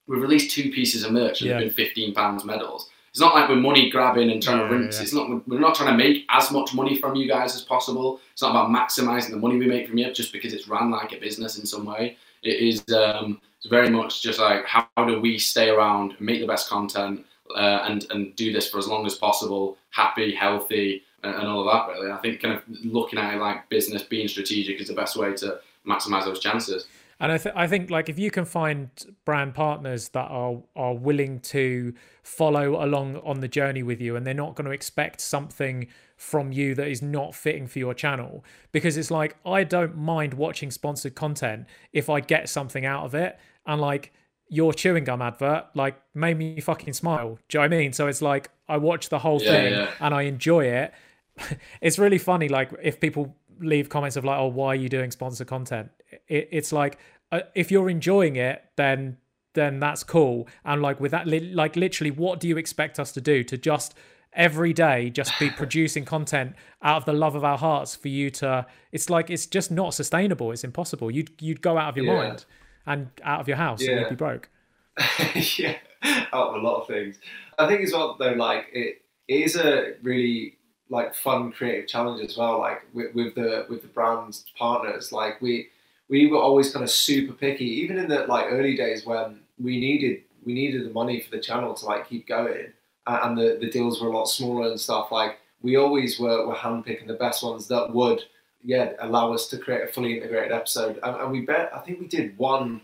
We've released two pieces of merch and yeah. they've been 15 pounds medals. It's not like we're money grabbing and trying yeah, to rinse. Yeah. It's not. We're not trying to make as much money from you guys as possible. It's not about maximizing the money we make from you just because it's ran like a business in some way. It is. Um, it's very much just like how, do we stay around, make the best content, uh, and and do this for as long as possible, happy, healthy, and, and, all of that. Really, I think kind of looking at it like business, being strategic is the best way to maximize those chances. And I, th- I think like if you can find brand partners that are are willing to follow along on the journey with you, and they're not going to expect something from you that is not fitting for your channel, because it's like I don't mind watching sponsored content if I get something out of it, and like your chewing gum advert like made me fucking smile. Do you know what I mean? So it's like I watch the whole Yeah, thing yeah. and I enjoy it. it's really funny, like if people leave comments of like, "Oh, why are you doing sponsored content?" It, it's like uh, if you're enjoying it, then then that's cool. And like with that, li- like literally, what do you expect us to do? To just every day just be producing content out of the love of our hearts for you to it's like it's just not sustainable it's impossible you'd you'd go out of your Yeah. mind and out of your house and you'd be broke yeah, out of a lot of things. I think as well though, like it, it is a really like fun creative challenge as well. Like with, with the with the brand's partners, like we we were always kind of super picky, even in the like early days when we needed we needed the money for the channel to like keep going, and the the deals were a lot smaller and stuff. Like we always were were handpicking the best ones that would yeah allow us to create a fully integrated episode, and, and we bet I think we did one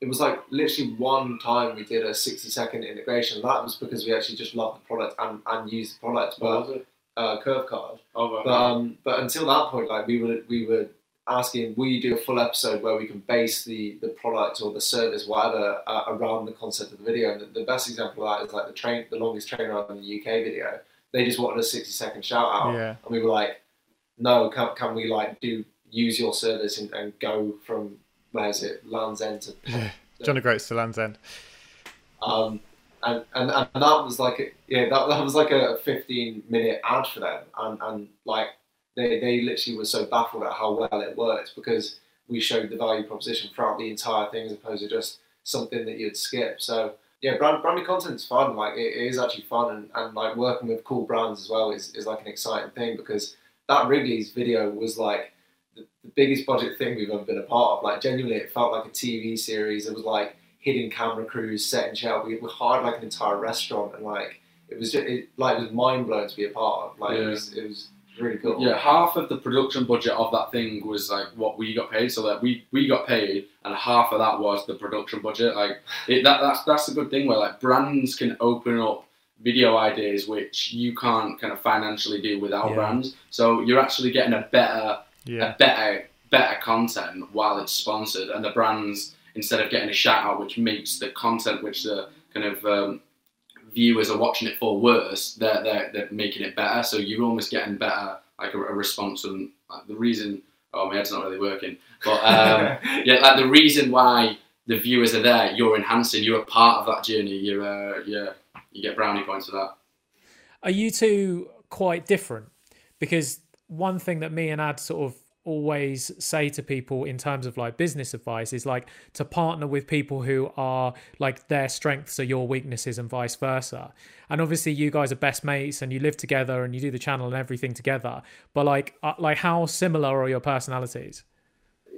it was like literally one time we did a 60 second integration. That was because we actually just loved the product and, and used the product, What was it? uh, curve card. Oh, But um, but until that point, like we were we were asking, will you do a full episode where we can base the the product or the service, whatever, uh, around the concept of the video? And the, the best example of that is like the train, the longest train ride in the UK video. They just wanted a 60 second shout out, Yeah. and we were like, no, can, can we like do use your service and, and go from where is it Land's End to Yeah. John O'Groats to Land's End. um, and, and and that was like a, yeah that, that was like a 15 minute ad for them and, and like they, they literally were so baffled at how well it worked because we showed the value proposition throughout the entire thing as opposed to just something that you'd skip so yeah brand, branded content's fun like it, it is actually fun and, and like working with cool brands as well is, is like an exciting thing because that Wrigley's video was like the, the biggest budget thing we've ever been a part of like genuinely it felt like a TV series it was like hidden camera crews set in shell. We, hired like an entire restaurant, and like it was just it, like it was mind blowing to be a part of. Like it was it was really cool. Yeah, half of the production budget of that thing was like what we got paid. So that we, we got paid, and half of that was the production budget. Like it, that that's that's the good thing where like brands can open up video ideas which you can't kind of financially do without Yeah. brands. So you're actually getting a better Yeah. a better better content while it's sponsored, and the brands instead of getting a shout out, which makes the content which the kind of um, viewers are watching it for worse, they're, they're they're making it better. So you're almost getting better like a, a response. And like, the reason, oh my head's not really working, but um, yeah, like the reason why the viewers are there, you're enhancing. You're a part of that journey. You're uh, yeah, you get brownie points for that. Are you two quite different? Because one thing that me and Ad sort of always say to people in terms of like business advice is like to partner with people who are like their strengths are your weaknesses and vice versa. And obviously you guys are best mates and you live together and you do the channel and everything together. But like uh, like how similar are your personalities?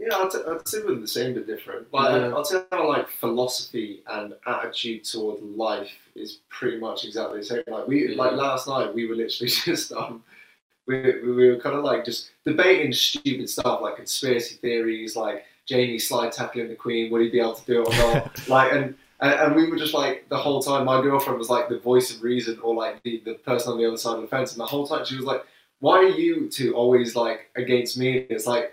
Yeah, I'd, I'd say we're the same but different. Like, Yeah. I'd say our like philosophy and attitude toward life is pretty much exactly the same. Like we, like last night, we were literally just um, we, we we were kind of like just debating stupid stuff like conspiracy theories, like Jamie slide tackling the Queen, would he be able to do it or not? like and. And, and we were just like the whole time. My girlfriend was like the voice of reason, or like the, the person on the other side of the fence. And the whole time she was like, "Why are you two always like against me?" It's like,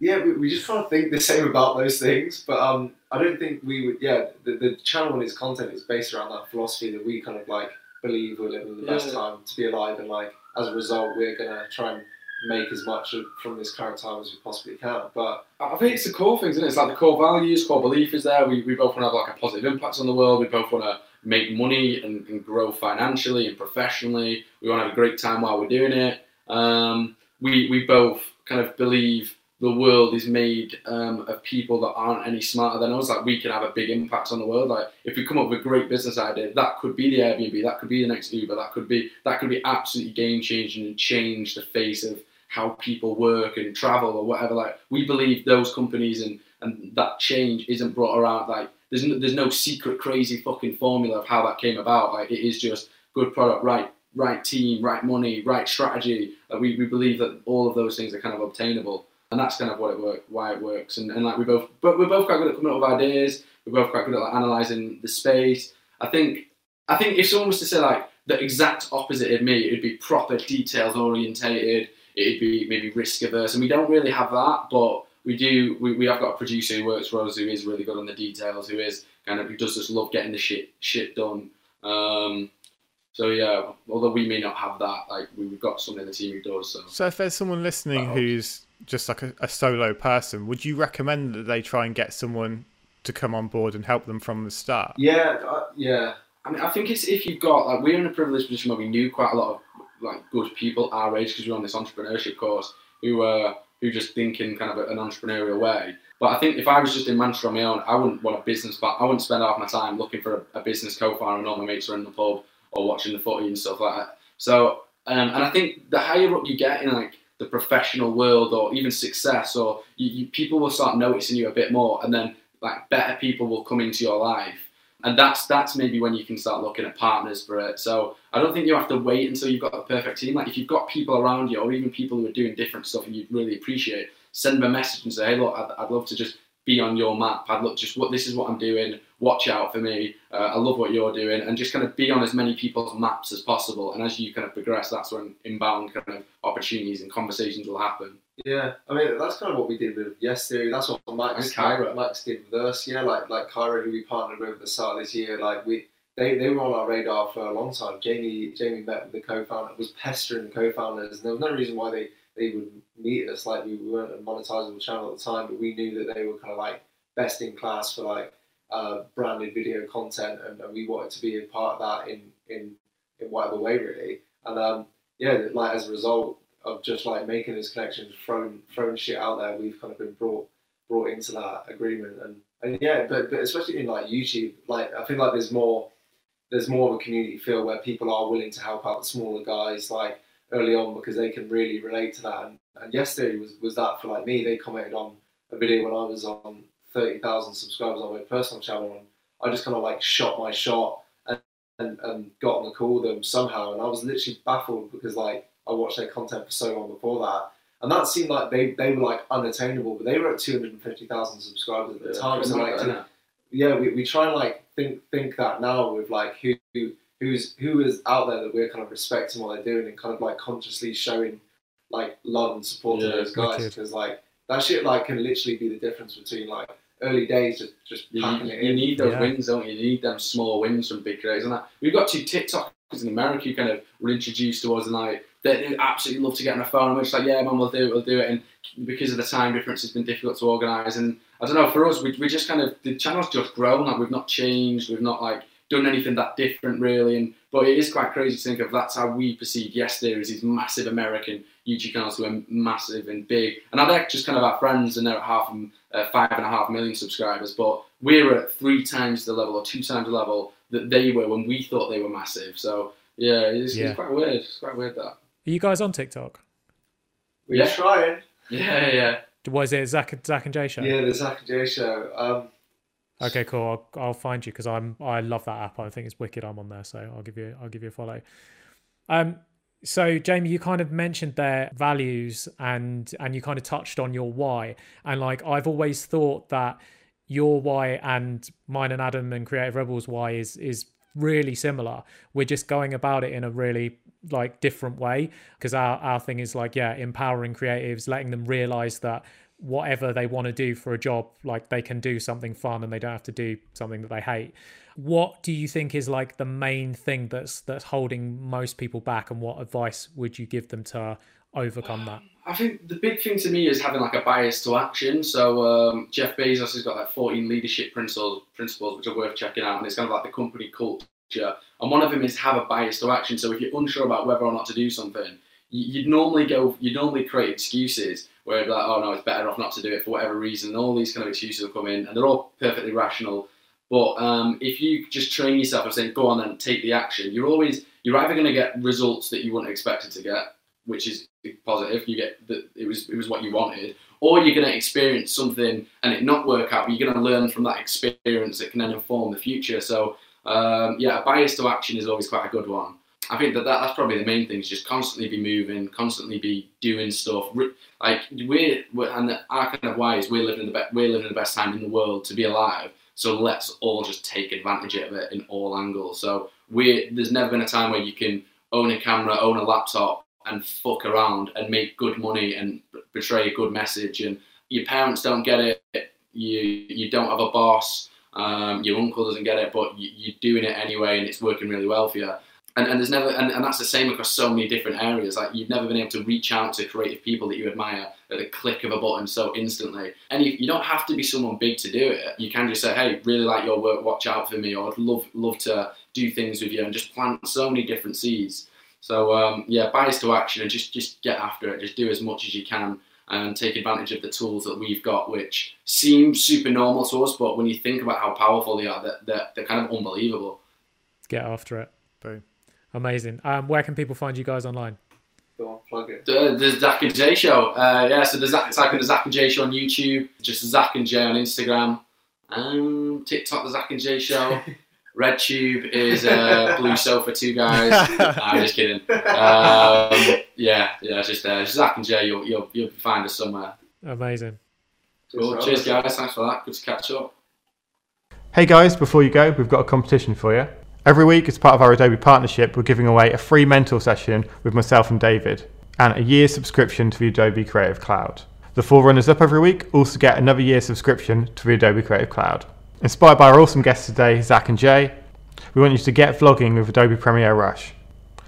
yeah, we, we just kind of think the same about those things, but um, I don't think we would. Yeah, the, the channel and its content is based around that philosophy that we kind of like believe we're living the best time to be alive, and like as a result, we're gonna try and make as much of, from this current time as we possibly can. But I think it's the core things, isn't it? It's like the core values, core belief is there. We, we both want to have like a positive impact on the world. We both want to make money and, and grow financially and professionally. We want to have a great time while we're doing it. Um, we, we both kind of believe the world is made um, of people that aren't any smarter than us. Like we can have a big impact on the world. Like if we come up with a great business idea, that could be the Airbnb, that could be the next Uber, that could be that could be absolutely game changing and change the face of how people work and travel or whatever. Like we believe those companies and and that change isn't brought around. Like there's no, there's no secret crazy fucking formula of how that came about. Like it is just good product, right right team, right money, right strategy. Like we, we believe that all of those things are kind of obtainable. And that's kind of what it work, why it works. And, and like we both, but we're both quite good at coming up with ideas. We're both quite good at like analysing the space. I think, I think if someone was to say like the exact opposite of me, it'd be proper details orientated. It'd be maybe risk averse, and we don't really have that. But we do. We, we have got a producer who works for us who is really good on the details. Who is kind of who does just love getting the shit shit done. Um, so yeah, although we may not have that, like we've got someone in the team who does. So, So if there's someone listening who's just like a, a solo person, would you recommend that they try and get someone to come on board and help them from the start? Yeah, uh, yeah. I mean, I think it's if you've got like we're in a privileged position where we knew quite a lot of like good people our age because we we're on this entrepreneurship course who were who just think in kind of an entrepreneurial way. But I think if I was just in Manchester on my own, I wouldn't want a business. But I wouldn't spend half my time looking for a, a business co-founder and all my mates are in the pub or watching the footy and stuff like that. So, um, and I think the higher up you get in like the professional world or even success, or you, you, people will start noticing you a bit more, and then like better people will come into your life and that's that's maybe when you can start looking at partners for it. So I don't think you have to wait until you've got the perfect team. Like if you've got people around you, or even people who are doing different stuff and you really appreciate, send them a message and say, "Hey, look, I'd, I'd love to just be on your map. I'd look just what this is what I'm doing. Watch out for me. Uh, I love what you're doing, and just kind of be on as many people's maps as possible. And as you kind of progress, that's when inbound kind of opportunities and conversations will happen. Yeah, I mean that's kind of what we did with Yes Theory. That's what Max Kyra. Max did with us. Yeah, like like Kyra, who we partnered with at the start of this year. Like we, they, they were on our radar for a long time. Jamie Jamie met with the co-founder, was pestering the co-founders, and there was no reason why they they would meet us. Like we weren't a monetizable channel at the time, but we knew that they were kind of like best in class for like uh, branded video content, and, and we wanted to be a part of that in in in whatever way really. And um, yeah, like as a result of just like making those connections, throwing throwing shit out there, we've kind of been brought brought into that agreement, and and yeah, but but especially in like YouTube, like I feel like there's more there's more of a community feel where people are willing to help out the smaller guys like early on because they can really relate to that. And, and Yes Theory was was that for like me. They commented on a video when I was on thirty thousand subscribers on my personal channel, and I just kind of like shot my shot and, and and got on the call with them somehow, and I was literally baffled because like I watched their content for so long before that. And that seemed like they, they were like unattainable, but they were at two hundred and fifty thousand subscribers at the Yeah, time. So like to- yeah, we, we try and like think think that now with like who who- who's who is out there that we're kind of respecting what they're doing and kind of like consciously showing like love and support Yeah, to those guys because like that shit like can literally be the difference between like early days just just You, packing you, it you in. need those Yeah. wins, don't you? You need them small wins from big creators. And that we've got two TikTokers in America who kind of were introduced to us, and like they, they absolutely love to get on a phone. And we're just like, yeah, man, we'll do it, we'll do it. And because of the time difference, it's been difficult to organise. And I don't know, for us, we, we just kind of the channel's just grown. Like we've not changed, we've not like done anything that different really. And but it is quite crazy to think of. That's how we perceive Yes Theory is these massive American YouTube channels who are massive and big, and now they're just kind of our friends, and they're at half uh, five and a half million subscribers. But we're at three times the level or two times the level that they were when we thought they were massive. So yeah, it's, Yeah. it's quite weird. It's quite weird that. Are you guys on TikTok? We're Yeah. trying. Yeah, yeah. Was it Zach, Zach and Jay show? Yeah, the Zach and Jay show. Um, Okay, cool. I'll, I'll find you because I'm I love that app. I think it's wicked. I'm on there, so I'll give you I'll give you a follow. Um, so Jamie, you kind of mentioned their values and and you kind of touched on your why. And like I've always thought that your why and mine and Adam and Creative Rebels why is is really similar. We're just going about it in a really like different way because our our thing is like yeah, empowering creatives, letting them realize that whatever they want to do for a job, like they can do something fun and they don't have to do something that they hate. What do you think is like the main thing that's that's holding most people back, and what advice would you give them to overcome that? I think the big thing to me is having like a bias to action. So um, Jeff Bezos has got like 14 leadership principles, principles which are worth checking out, and it's kind of like the company culture. And one of them is have a bias to action. So if you're unsure about whether or not to do something, you- you'd normally go, you'd normally create excuses where you'd be like, oh no, it's better off not to do it for whatever reason. And all these kind of excuses will come in, and they're all perfectly rational. But um, if you just train yourself and say, go on and take the action, you're always, you're either going to get results that you weren't expected to get, which is positive. You get that it was it was what you wanted, or you're going to experience something and it not work out. But you're going to learn from that experience that can then inform the future. So um, yeah, a bias to action is always quite a good one. I think that, that that's probably the main thing. Is just constantly be moving, constantly be doing stuff. Like we're, we're and our kind of why is we're living the best we're living the best time in the world to be alive. So let's all just take advantage of it in all angles. So we there's never been a time where you can own a camera, own a laptop, and fuck around and make good money and betray a good message. And your parents don't get it. You you don't have a boss. Um, your uncle doesn't get it, but you, you're doing it anyway, and it's working really well for you and, and there's never and, and that's the same across so many different areas. Like you've never been able to reach out to creative people that you admire at the click of a button so instantly. And you, you don't have to be someone big to do it. You can just say hey really like your work. Watch out for me or I'd love love to do things with you and just plant so many different seeds. So um, yeah bias to action and just just get after it. Just do as much as you can and take advantage of the tools that we've got, which seem super normal to us, but when you think about how powerful they are, they're, they're, they're kind of unbelievable. Get after it. Boom. Amazing. Um, where can people find you guys online? Go on, plug it. The, the Zac and Jay Show. Uh, yeah, so the Zac, type in the Zac and Jay Show on YouTube, just Zac and Jay on Instagram, um, TikTok, the Zac and Jay Show. RedTube is uh, Blue Sofa Two Guys. I'm just kidding. Um, yeah, yeah, just uh, Zac and Jay. You'll, you'll you'll find us somewhere. Amazing. Cool. Cheers, guys. Thanks for that. Good to catch up. Hey guys, before you go, we've got a competition for you. Every week, as part of our Adobe partnership, we're giving away a free mentor session with myself and David, and a year subscription to the Adobe Creative Cloud. The four runners up every week also get another year subscription to the Adobe Creative Cloud. Inspired by our awesome guests today, Zac and Jay, we want you to get vlogging with Adobe Premiere Rush.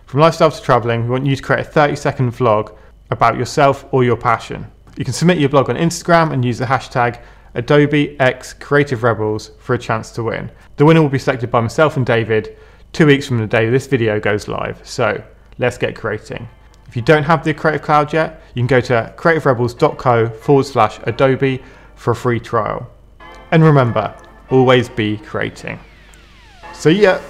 From lifestyle to traveling, we want you to create a 30 second vlog about yourself or your passion. You can submit your blog on Instagram and use the hashtag Adobe X Creative Rebels for a chance to win. The winner will be selected by myself and David two weeks from the day this video goes live. So let's get creating. If you don't have the Creative Cloud yet, you can go to creativerebels.co forward slash Adobe for a free trial. And remember, always be creating. See ya!